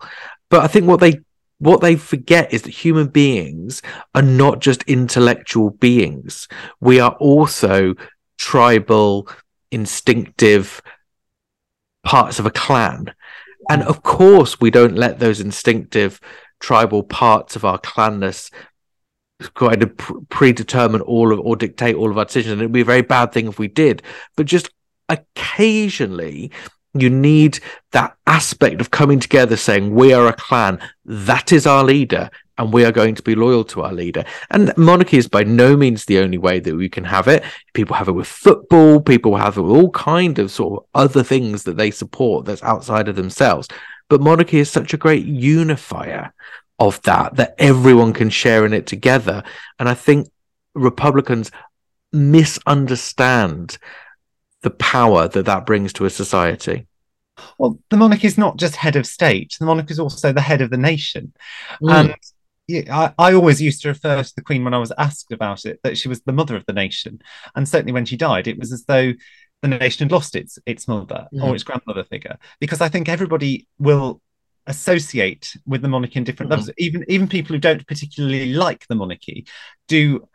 [SPEAKER 1] But I think what they what they forget is that human beings are not just intellectual beings. We are also tribal, instinctive parts of a clan. And of course, we don't let those instinctive tribal parts of our clanness kind of predetermine all of or dictate all of our decisions. And it'd be a very bad thing if we did. But just occasionally, you need that aspect of coming together, saying, We are a clan, that is our leader, and we are going to be loyal to our leader. And monarchy is by no means the only way that we can have it. People have it with football, people have it with all kind of sort of other things that they support that's outside of themselves. But monarchy is such a great unifier of that that everyone can share in it together. And I think Republicans misunderstand the power that that brings to a society.
[SPEAKER 2] Well, the monarch is not just head of state; the monarch is also the head of the nation. Mm. And I, I, always used to refer to the Queen when I was asked about it that she was the mother of the nation, and certainly when she died, it was as though the nation had lost its its mother mm. or its grandmother figure. Because I think everybody will associate with the monarchy in different mm. levels. Even even people who don't particularly like the monarchy do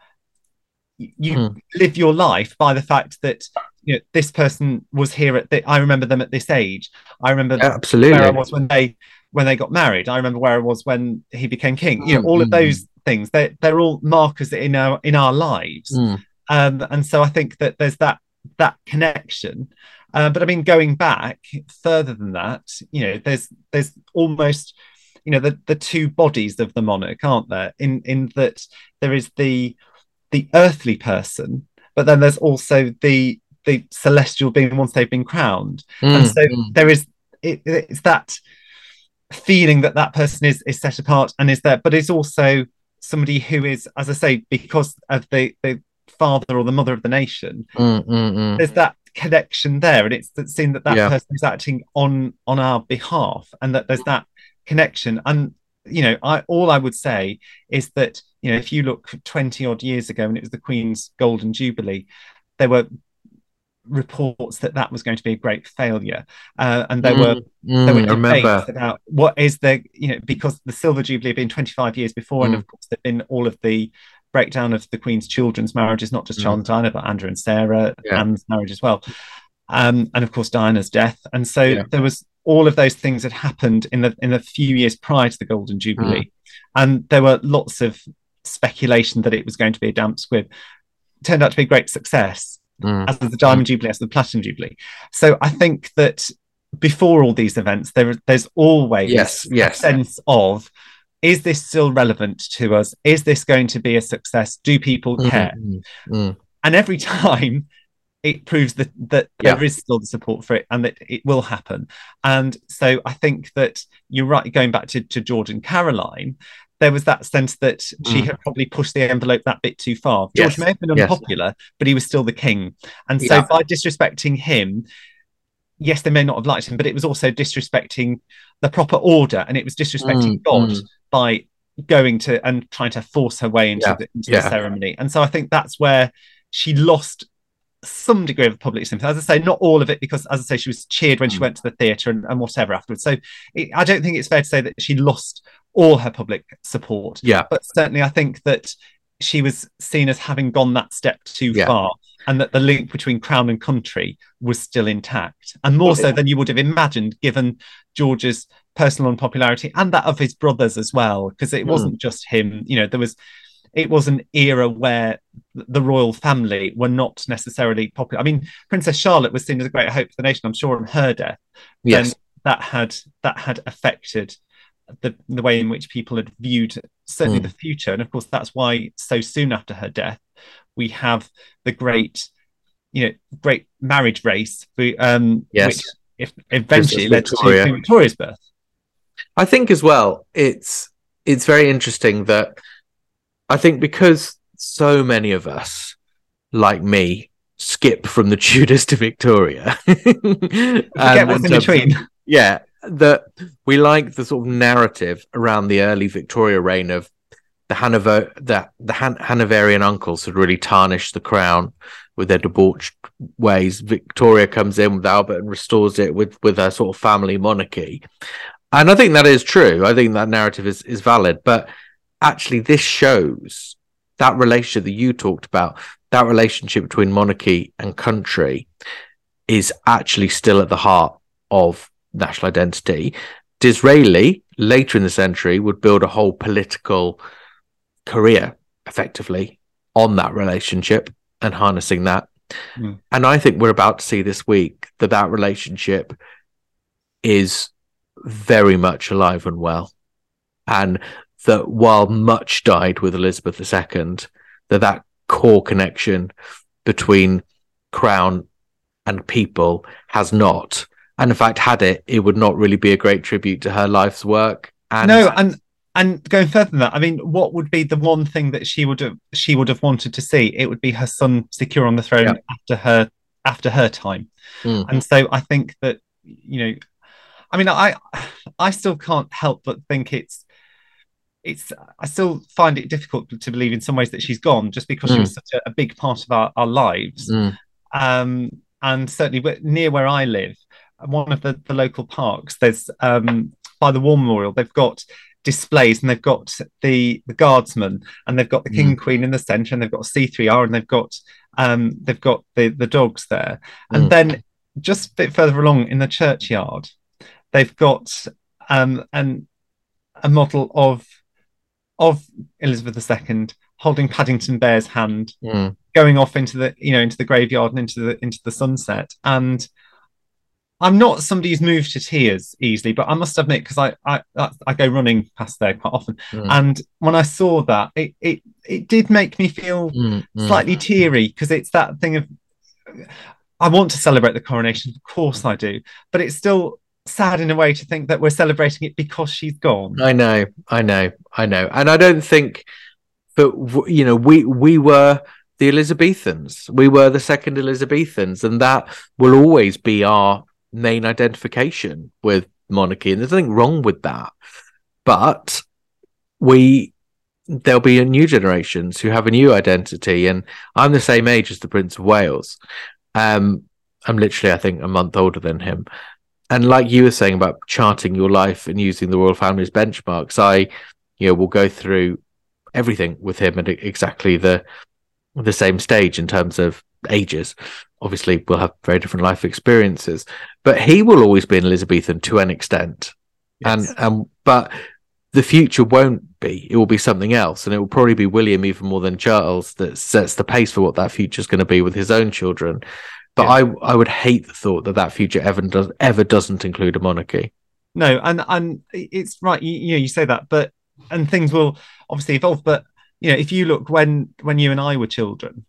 [SPEAKER 2] you mm. live your life by the fact that you know, this person was here at the, I remember them at this age. I remember
[SPEAKER 1] absolutely
[SPEAKER 2] where I was when they when they got married. I remember where I was when he became king. You know, all of mm-hmm. those things. They they're all markers in our in our lives. Mm. Um, and so I think that there's that that connection. Uh, but I mean, going back further than that, you know, there's there's almost you know the the two bodies of the monarch, aren't there? In in that there is the the earthly person, but then there's also the the celestial being once they've been crowned. Mm, and so mm. there is it, it's that feeling that that person is is set apart and is there, but it's also somebody who is, as I say, because of the the father or the mother of the nation.
[SPEAKER 1] Mm, mm, mm.
[SPEAKER 2] there's that connection there, and it's seen that that yeah. person is acting on on our behalf, and that there's that connection. And you know, I all I would say is that you know, if you look 20 odd years ago, and it was the Queen's Golden Jubilee, there were reports that that was going to be a great failure, uh, and there mm, were mm, there were debates about what is the you know because the Silver Jubilee had been 25 years before, mm. and of course there'd been all of the breakdown of the Queen's children's marriages, not just Charles and Diana, but Andrew and Sarah, yeah. Anne's marriage as well, um, and of course Diana's death, and so yeah. there was all of those things had happened in the in the few years prior to the Golden Jubilee, mm. and there were lots of speculation that it was going to be a damp squib. turned out to be a great success mm. as the Diamond Jubilee, as the Platinum Jubilee. So I think that before all these events, there there's always
[SPEAKER 1] yes, yes.
[SPEAKER 2] a sense of is this still relevant to us? Is this going to be a success? Do people mm-hmm, care? Mm-hmm. Mm. And every <laughs> time it proves that that yeah. there is still the support for it and that it will happen. And so I think that you're right, going back to, to George and Caroline, there was that sense that mm. she had probably pushed the envelope that bit too far. George yes. may have been unpopular, yes. but he was still the king. And so yeah. by disrespecting him, yes, they may not have liked him, but it was also disrespecting the proper order and it was disrespecting mm, God mm. By going to and trying to force her way into, yeah. the, into yeah. the ceremony. And so I think that's where she lost some degree of public sympathy. As I say, not all of it, because as I say, she was cheered when she mm. went to the theatre and, and, whatever afterwards. So it, I don't think it's fair to say that she lost all her public support.
[SPEAKER 1] Yeah.
[SPEAKER 2] But certainly, I think that she was seen as having gone that step too yeah. far and that the link between crown and country was still intact and more so than you would have imagined given george's personal unpopularity and that of his brothers as well because it mm. wasn't just him you know there was it was an era where the royal family were not necessarily popular i mean princess charlotte was seen as a great hope for the nation i'm sure on her death
[SPEAKER 1] yes
[SPEAKER 2] that had that had affected the, the way in which people had viewed certainly mm. the future. And of course, that's why so soon after her death, we have the great, you know, great marriage race, um,
[SPEAKER 1] yes.
[SPEAKER 2] which if eventually led to Victoria's birth.
[SPEAKER 1] I think as well, it's it's very interesting that I think because so many of us, like me, skip from the <laughs> Tudors to Victoria.
[SPEAKER 2] Forget um, what's in between.
[SPEAKER 1] Of, <laughs> yeah, that we like the sort of narrative around the early Victoria reign of the Hanover that the Han- Hanoverian uncles had really tarnished the crown with their debauched ways. Victoria comes in with Albert and restores it with with her sort of family monarchy, and I think that is true. I think that narrative is is valid, but actually, this shows that relationship that you talked about, that relationship between monarchy and country, is actually still at the heart of national identity. Disraeli later in the century would build a whole political career effectively on that relationship and harnessing that. Mm. And I think we're about to see this week that that relationship is very much alive and well. And that while much died with Elizabeth II, that that core connection between crown and people has not. And in fact, had it, it would not really be a great tribute to her life's work.
[SPEAKER 2] And no, and and going further than that, I mean, what would be the one thing that she would have she would have wanted to see? It would be her son secure on the throne yeah. after her after her time. Mm. And so I think that you know, I mean, I I still can't help but think it's it's I still find it difficult to believe in some ways that she's gone just because mm. she was such a, a, big part of our, our lives. Mm. Um, and certainly near where I live, one of the, the local parks, there's um, by the War Memorial, they've got displays and they've got the the guardsmen and they've got the king mm. and queen in the center and they've got c3r and they've got um they've got the the dogs there and mm. then just a bit further along in the churchyard they've got um an a model of of elizabeth ii holding paddington bear's hand mm. going off into the you know into the graveyard and into the into the sunset and I'm not somebody who's moved to tears easily, but I must admit because I, I I go running past there quite often, mm. and when I saw that, it it it did make me feel mm, slightly teary because it's that thing of I want to celebrate the coronation, of course I do, but it's still sad in a way to think that we're celebrating it because she's gone.
[SPEAKER 1] I know, I know, I know, and I don't think, but you know, we we were the Elizabethans. We were the second Elizabethans, and that will always be our main identification with monarchy, and there's nothing wrong with that. But we there'll be new generations who have a new identity, and I'm the same age as the Prince of Wales. Um, I'm literally, I think, a month older than him. And like you were saying about charting your life and using the royal family's benchmarks, I, you know, will go through everything with him at exactly the the same stage in terms of ages obviously we'll have very different life experiences, but he will always be an Elizabethan to an extent. Yes. And and but the future won't be. It will be something else, and it will probably be William even more than Charles that sets the pace for what that future is going to be with his own children. But yeah. I I would hate the thought that that future ever does ever doesn't include a monarchy.
[SPEAKER 2] No, and and it's right. You, you know, you say that, but and things will obviously evolve. But you know, if you look when when you and I were children,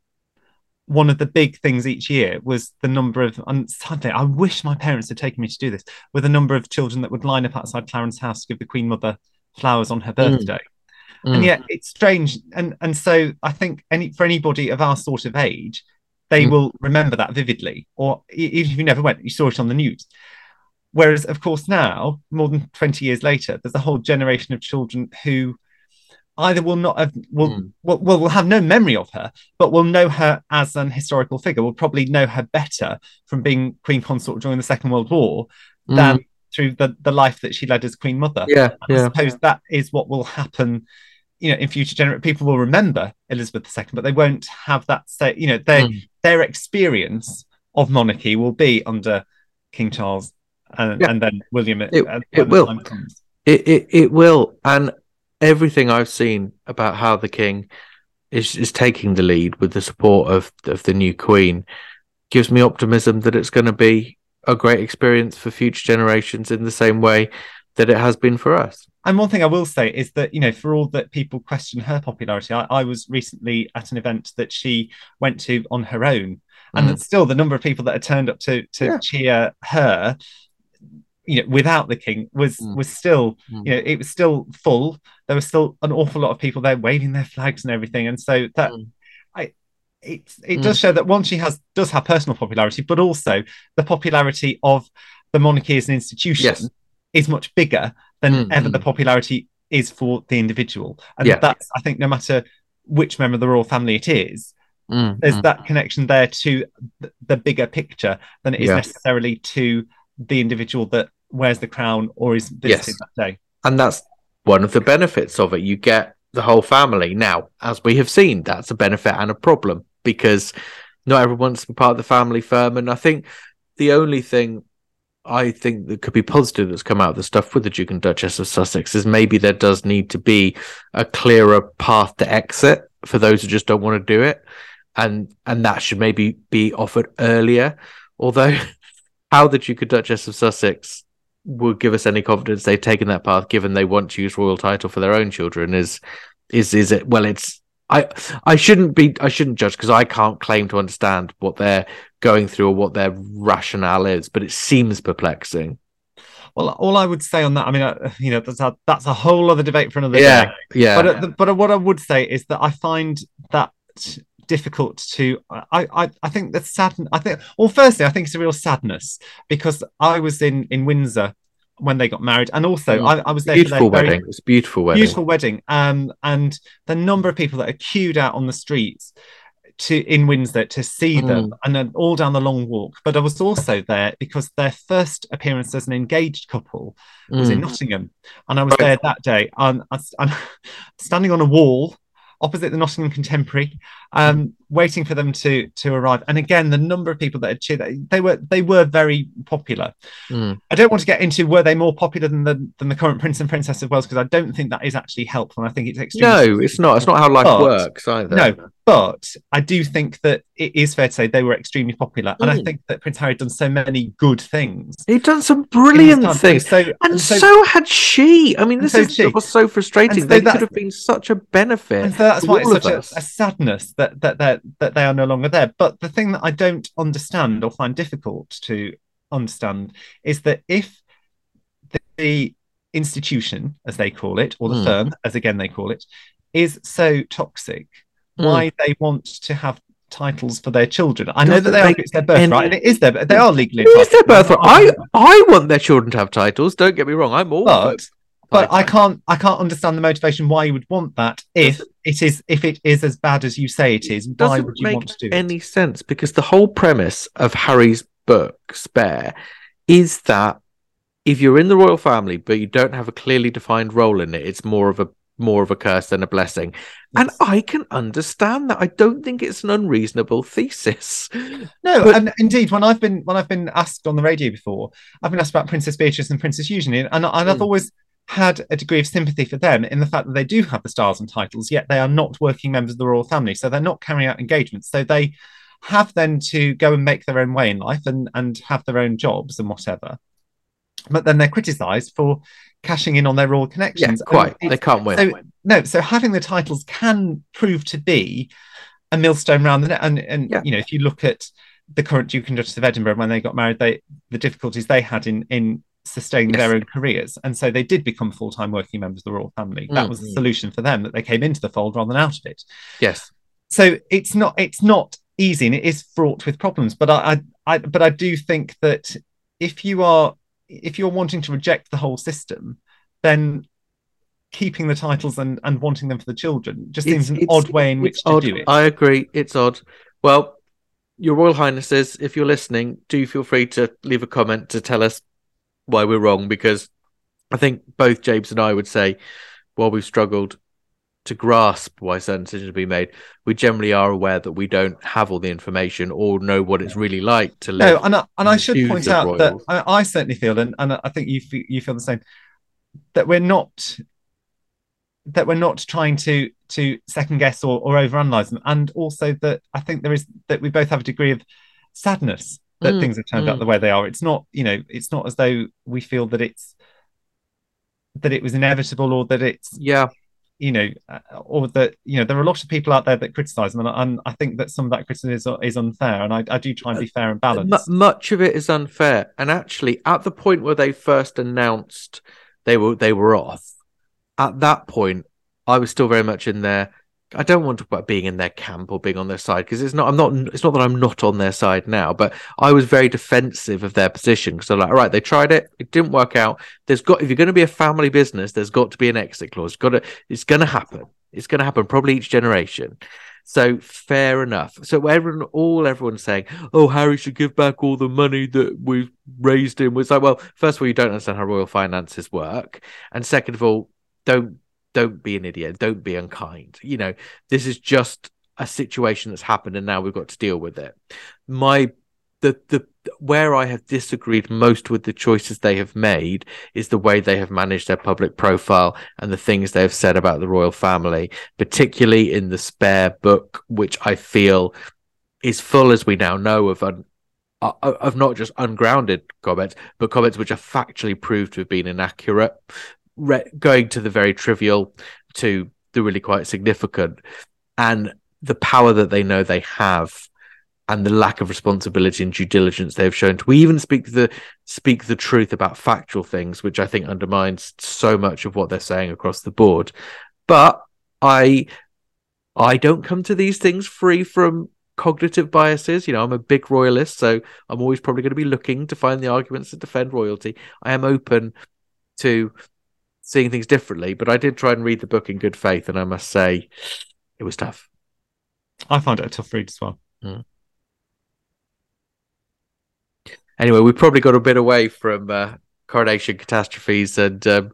[SPEAKER 2] one of the big things each year was the number of and sadly I wish my parents had taken me to do this with a number of children that would line up outside Clarence house to give the Queen Mother flowers on her mm. birthday. Mm. And yet it's strange. And and so I think any for anybody of our sort of age, they mm. will remember that vividly. Or even if you never went, you saw it on the news. Whereas, of course, now, more than 20 years later, there's a whole generation of children who either will not have will, mm. will, will will have no memory of her, but will know her as an historical figure. Will probably know her better from being Queen Consort during the Second World War mm. than through the the life that she led as Queen Mother.
[SPEAKER 1] Yeah, I yeah.
[SPEAKER 2] suppose that is what will happen. You know, in future generation, people will remember Elizabeth II, but they won't have that. Say, you know, their mm. Their experience of monarchy will be under King Charles and, yeah. and then William.
[SPEAKER 1] It, it will. It, it it will, and everything I've seen about how the king is is taking the lead with the support of of the new queen gives me optimism that it's going to be a great experience for future generations in the same way that it has been for us.
[SPEAKER 2] And one thing I will say is that, you know, for all that people question her popularity, I, I was recently at an event that she went to on her own. And mm. that still the number of people that had turned up to to yeah. cheer her you know without the king was mm. was still mm. you know it was still full there was still an awful lot of people there waving their flags and everything and so that mm. i it it mm. does show that one she has does have personal popularity, but also the popularity of the monarchy as an institution yes. is much bigger than mm, ever the popularity is for the individual. And yeah. that's I think no matter which member of the royal family it is, mm, there's that connection there to the bigger picture than it is yeah. necessarily to the individual that wears the crown or is visited yes. that day.
[SPEAKER 1] And that's one of the benefits of it. You get the whole family. Now, as we have seen, that's a benefit and a problem because not everyone's part of the family firm. And I think the only thing I think that could be positive that's come out of the stuff with the Duke and Duchess of Sussex is maybe there does need to be a clearer path to exit for those who just don't want to do it. And and that should maybe be offered earlier. Although <laughs> how the Duke and Duchess of Sussex would give us any confidence they've taken that path, given they want to use royal title for their own children, is is is it? Well, it's I I shouldn't be I shouldn't judge because I can't claim to understand what they're going through or what their rationale is, but it seems perplexing.
[SPEAKER 2] Well, all I would say on that, I mean, uh, you know, that's a, that's a whole other debate for another
[SPEAKER 1] yeah,
[SPEAKER 2] day.
[SPEAKER 1] Yeah,
[SPEAKER 2] But uh, but what I would say is that I find that difficult to I, I I think that's sad I think well firstly I think it's a real sadness because I was in in Windsor when they got married and also mm. I, I, was there
[SPEAKER 1] beautiful wedding very, it was beautiful wedding
[SPEAKER 2] beautiful wedding um and the number of people that are queued out on the streets to in Windsor to see mm. them and then all down the long walk but I was also there because their first appearance as an engaged couple was mm. in Nottingham and I was right. there that day and I'm <laughs> standing on a wall opposite the Nottingham Contemporary, um, waiting for them to to arrive. And again, the number of people that had cheered, they were they were very popular. Mm. I don't want to get into were they more popular than the than the current Prince and Princess of Wales because I don't think that is actually helpful. And I think it's extremely
[SPEAKER 1] no, it's not. It's not how life but, works either.
[SPEAKER 2] No, but I do think that it is fair to say they were extremely popular, mm. and I hmm. think that Prince Harry had done so many good things.
[SPEAKER 1] He'd done some brilliant things, so, and, and so, so, had she. I mean, this so is she. so frustrating. So they could have been such a benefit.
[SPEAKER 2] And so that's why it's such a, a, sadness that that that that they are no longer there. But the thing that I don't understand or find difficult to understand is that if the, the institution, as they call it, or the mm. firm, as again they call it, is so toxic mm. why they want to have titles for their children. I know that they are, it's their birthright, and it is their they are legally.
[SPEAKER 1] It is their birthright. I I want their children to have titles. Don't get me wrong. I'm all
[SPEAKER 2] but, but I can't I can't understand the motivation why you would want that if it is if it is as bad as you say it is. Why would you want to do
[SPEAKER 1] any it? sense? Because the whole premise of Harry's book Spare is that if you're in the royal family but you don't have a clearly defined role in it, it's more of a more of a curse than a blessing. Yes. And I can understand that. I don't think it's an unreasonable thesis.
[SPEAKER 2] No, but... and indeed, when I've been when I've been asked on the radio before, I've been asked about Princess Beatrice and Princess Eugenie, and, and I've mm. always had a degree of sympathy for them in the fact that they do have the stars and titles, yet they are not working members of the royal family. So they're not carrying out engagements. So they have then to go and make their own way in life and, and have their own jobs and whatever. But then they're criticised for cashing in on their royal connections.
[SPEAKER 1] Yeah, quite. They can't win.
[SPEAKER 2] So, no, so having the titles can prove to be a millstone round the net. And and yeah. you know, if you look at the current Duke and Duchess of Edinburgh when they got married, they the difficulties they had in in sustaining yes. their own careers. And so they did become full-time working members of the royal family. That mm. was the solution for them that they came into the fold rather than out of it.
[SPEAKER 1] Yes.
[SPEAKER 2] So it's not it's not easy and it is fraught with problems. But I, I, I but I do think that if you are if you're wanting to reject the whole system, then keeping the titles and, and wanting them for the children just it's, seems an odd way in which to
[SPEAKER 1] odd.
[SPEAKER 2] do it.
[SPEAKER 1] I agree. It's odd. Well, Your Royal Highnesses, if you're listening, do feel free to leave a comment to tell us why we're wrong because I think both James and I would say, while we've struggled to grasp why certain decisions are being made, we generally are aware that we don't have all the information or know what it's really like to live.
[SPEAKER 2] No, and I, and I should point out royals. that I, I, certainly feel, and, and I think you you feel the same, that we're not that we're not trying to to second guess or, or overanalyze them, and also that I think there is that we both have a degree of sadness that mm, things have turned mm. out the way they are. It's not, you know, it's not as though we feel that it's that it was inevitable or that it's
[SPEAKER 1] yeah
[SPEAKER 2] you know, uh, or that you know, there are a lot of people out there that criticise them, and, and I think that some of that criticism is, is unfair, and I, I, do try and be fair and balanced.
[SPEAKER 1] M- much of it is unfair, and actually, at the point where they first announced they were they were off, at that point, I was still very much in there. I don't want to talk about being in their camp or being on their side because it's not. I'm not. It's not that I'm not on their side now, but I was very defensive of their position because they're like, all right, they tried it, it didn't work out. There's got if you're going to be a family business, there's got to be an exit clause. Got to. It's going to happen. It's going to happen probably each generation. So fair enough. So everyone, all everyone's saying, "Oh, Harry should give back all the money that we raised him." Was like, well, first of all, you don't understand how royal finances work, and second of all, don't don't be an idiot. Don't be unkind. You know, this is just a situation that's happened, and now we've got to deal with it. My the the where I have disagreed most with the choices they have made is the way they have managed their public profile and the things they have said about the royal family, particularly in the spare book, which I feel is full, as we now know, of un, uh, of not just ungrounded comments, but comments which are factually proved to have been inaccurate, re- going to the very trivial to the really quite significant, and the power that they know they have and the lack of responsibility and due diligence they have shown to we even speak the speak the truth about factual things, which I think undermines so much of what they're saying across the board. But I I don't come to these things free from cognitive biases. You know, I'm a big royalist, so I'm always probably going to be looking to find the arguments to defend royalty. I am open to seeing things differently, but I did try and read the book in good faith, and I must say it was tough.
[SPEAKER 2] I found it a tough read as well.
[SPEAKER 1] Mm. Anyway, we probably got a bit away from uh, coronation catastrophes, and um,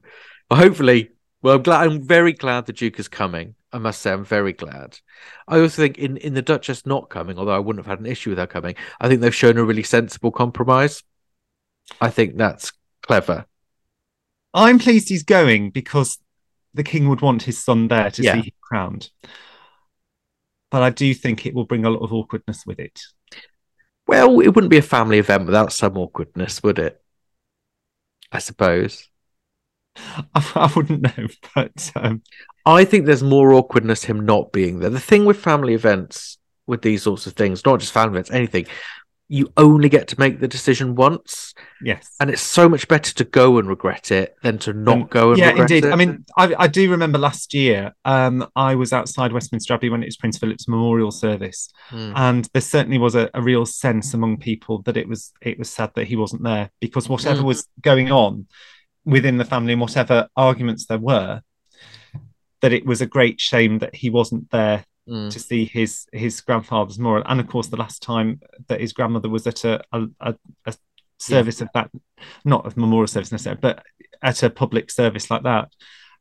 [SPEAKER 1] well, hopefully, well, I'm glad. I'm very glad the Duke is coming. I must say, I'm very glad. I also think in in the Duchess not coming, although I wouldn't have had an issue with her coming, I think they've shown a really sensible compromise. I think that's clever.
[SPEAKER 2] I'm pleased he's going because the king would want his son there to
[SPEAKER 1] Yeah.
[SPEAKER 2] see him crowned. But I do think it will bring a lot of awkwardness with it.
[SPEAKER 1] Well, it wouldn't be a family event without some awkwardness, would it? I suppose. <laughs>
[SPEAKER 2] I, I wouldn't know, <laughs> but um,
[SPEAKER 1] I think there's more awkwardness him not being there. The thing with family events, with these sorts of things, not just family events, anything, you only get to make the decision once,
[SPEAKER 2] yes.
[SPEAKER 1] and it's so much better to go and regret it than to not
[SPEAKER 2] Um,
[SPEAKER 1] go and regret it.
[SPEAKER 2] yeah, indeed.
[SPEAKER 1] it.
[SPEAKER 2] I mean, I, I do remember last year, um, I was outside Westminster Abbey when it was Prince Philip's memorial service,
[SPEAKER 1] Hmm.
[SPEAKER 2] and there certainly was a, a real sense among people that it was it was sad that he wasn't there because whatever
[SPEAKER 1] Mm.
[SPEAKER 2] was going on within the family and whatever arguments there were, that it was a great shame that he wasn't there
[SPEAKER 1] Mm.
[SPEAKER 2] to see his his grandfather's memorial. And of course, the last time that his grandmother was at a a, a, a service of that, not a memorial service necessarily, but at a public service like that,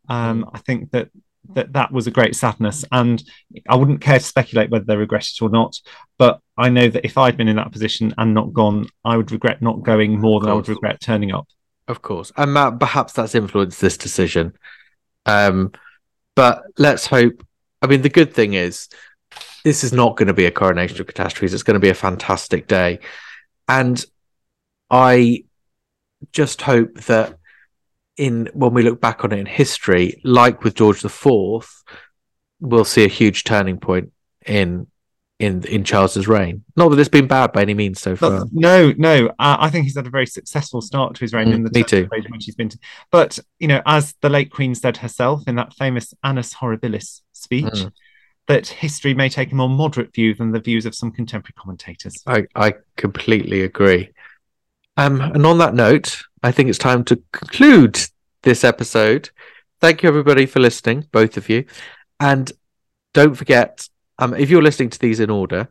[SPEAKER 2] um, I think that that that was a great sadness. And I wouldn't care to speculate whether they regret it or not. But I know that if I'd been in that position and not gone, I would regret not going more than I would regret turning up.
[SPEAKER 1] Of course, and Matt, perhaps that's influenced this decision. Um, but let's hope. I mean, the good thing is, this is not going to be a coronation of catastrophes. It's going to be a fantastic day, and I just hope that in when we look back on it in history, like with George Fourth, we'll see a huge turning point in in in Charles's reign. Not that it's been bad by any means so far.
[SPEAKER 2] No, no, uh, I think he's had a very successful start to his reign
[SPEAKER 1] Mm,
[SPEAKER 2] in the
[SPEAKER 1] me too.
[SPEAKER 2] of age in which he's been. To. But you know, as the late Queen said herself in that famous Annus Horribilis speech,
[SPEAKER 1] Mm.
[SPEAKER 2] that history may take a more moderate view than the views of some contemporary commentators.
[SPEAKER 1] I, I completely agree. Um, and on that note, I think it's time to conclude this episode. Thank you, everybody, for listening, both of you. And don't forget, um, if you're listening to these in order,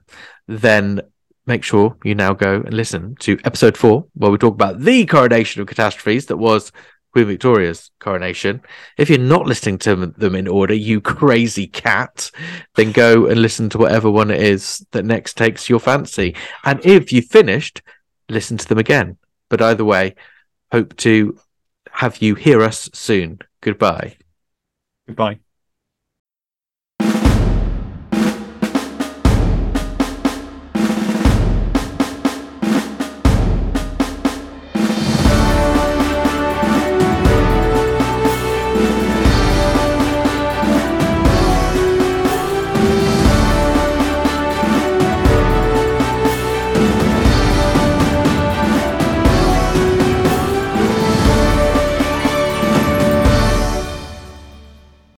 [SPEAKER 1] then make sure you now go and listen to episode four, where we talk about the coronation of catastrophes that was Queen Victoria's coronation. If you're not listening to them in order, you crazy cat, then go and listen to whatever one it is that next takes your fancy. And if you've finished, listen to them again. But either way, hope to have you hear us soon. Goodbye.
[SPEAKER 2] Goodbye.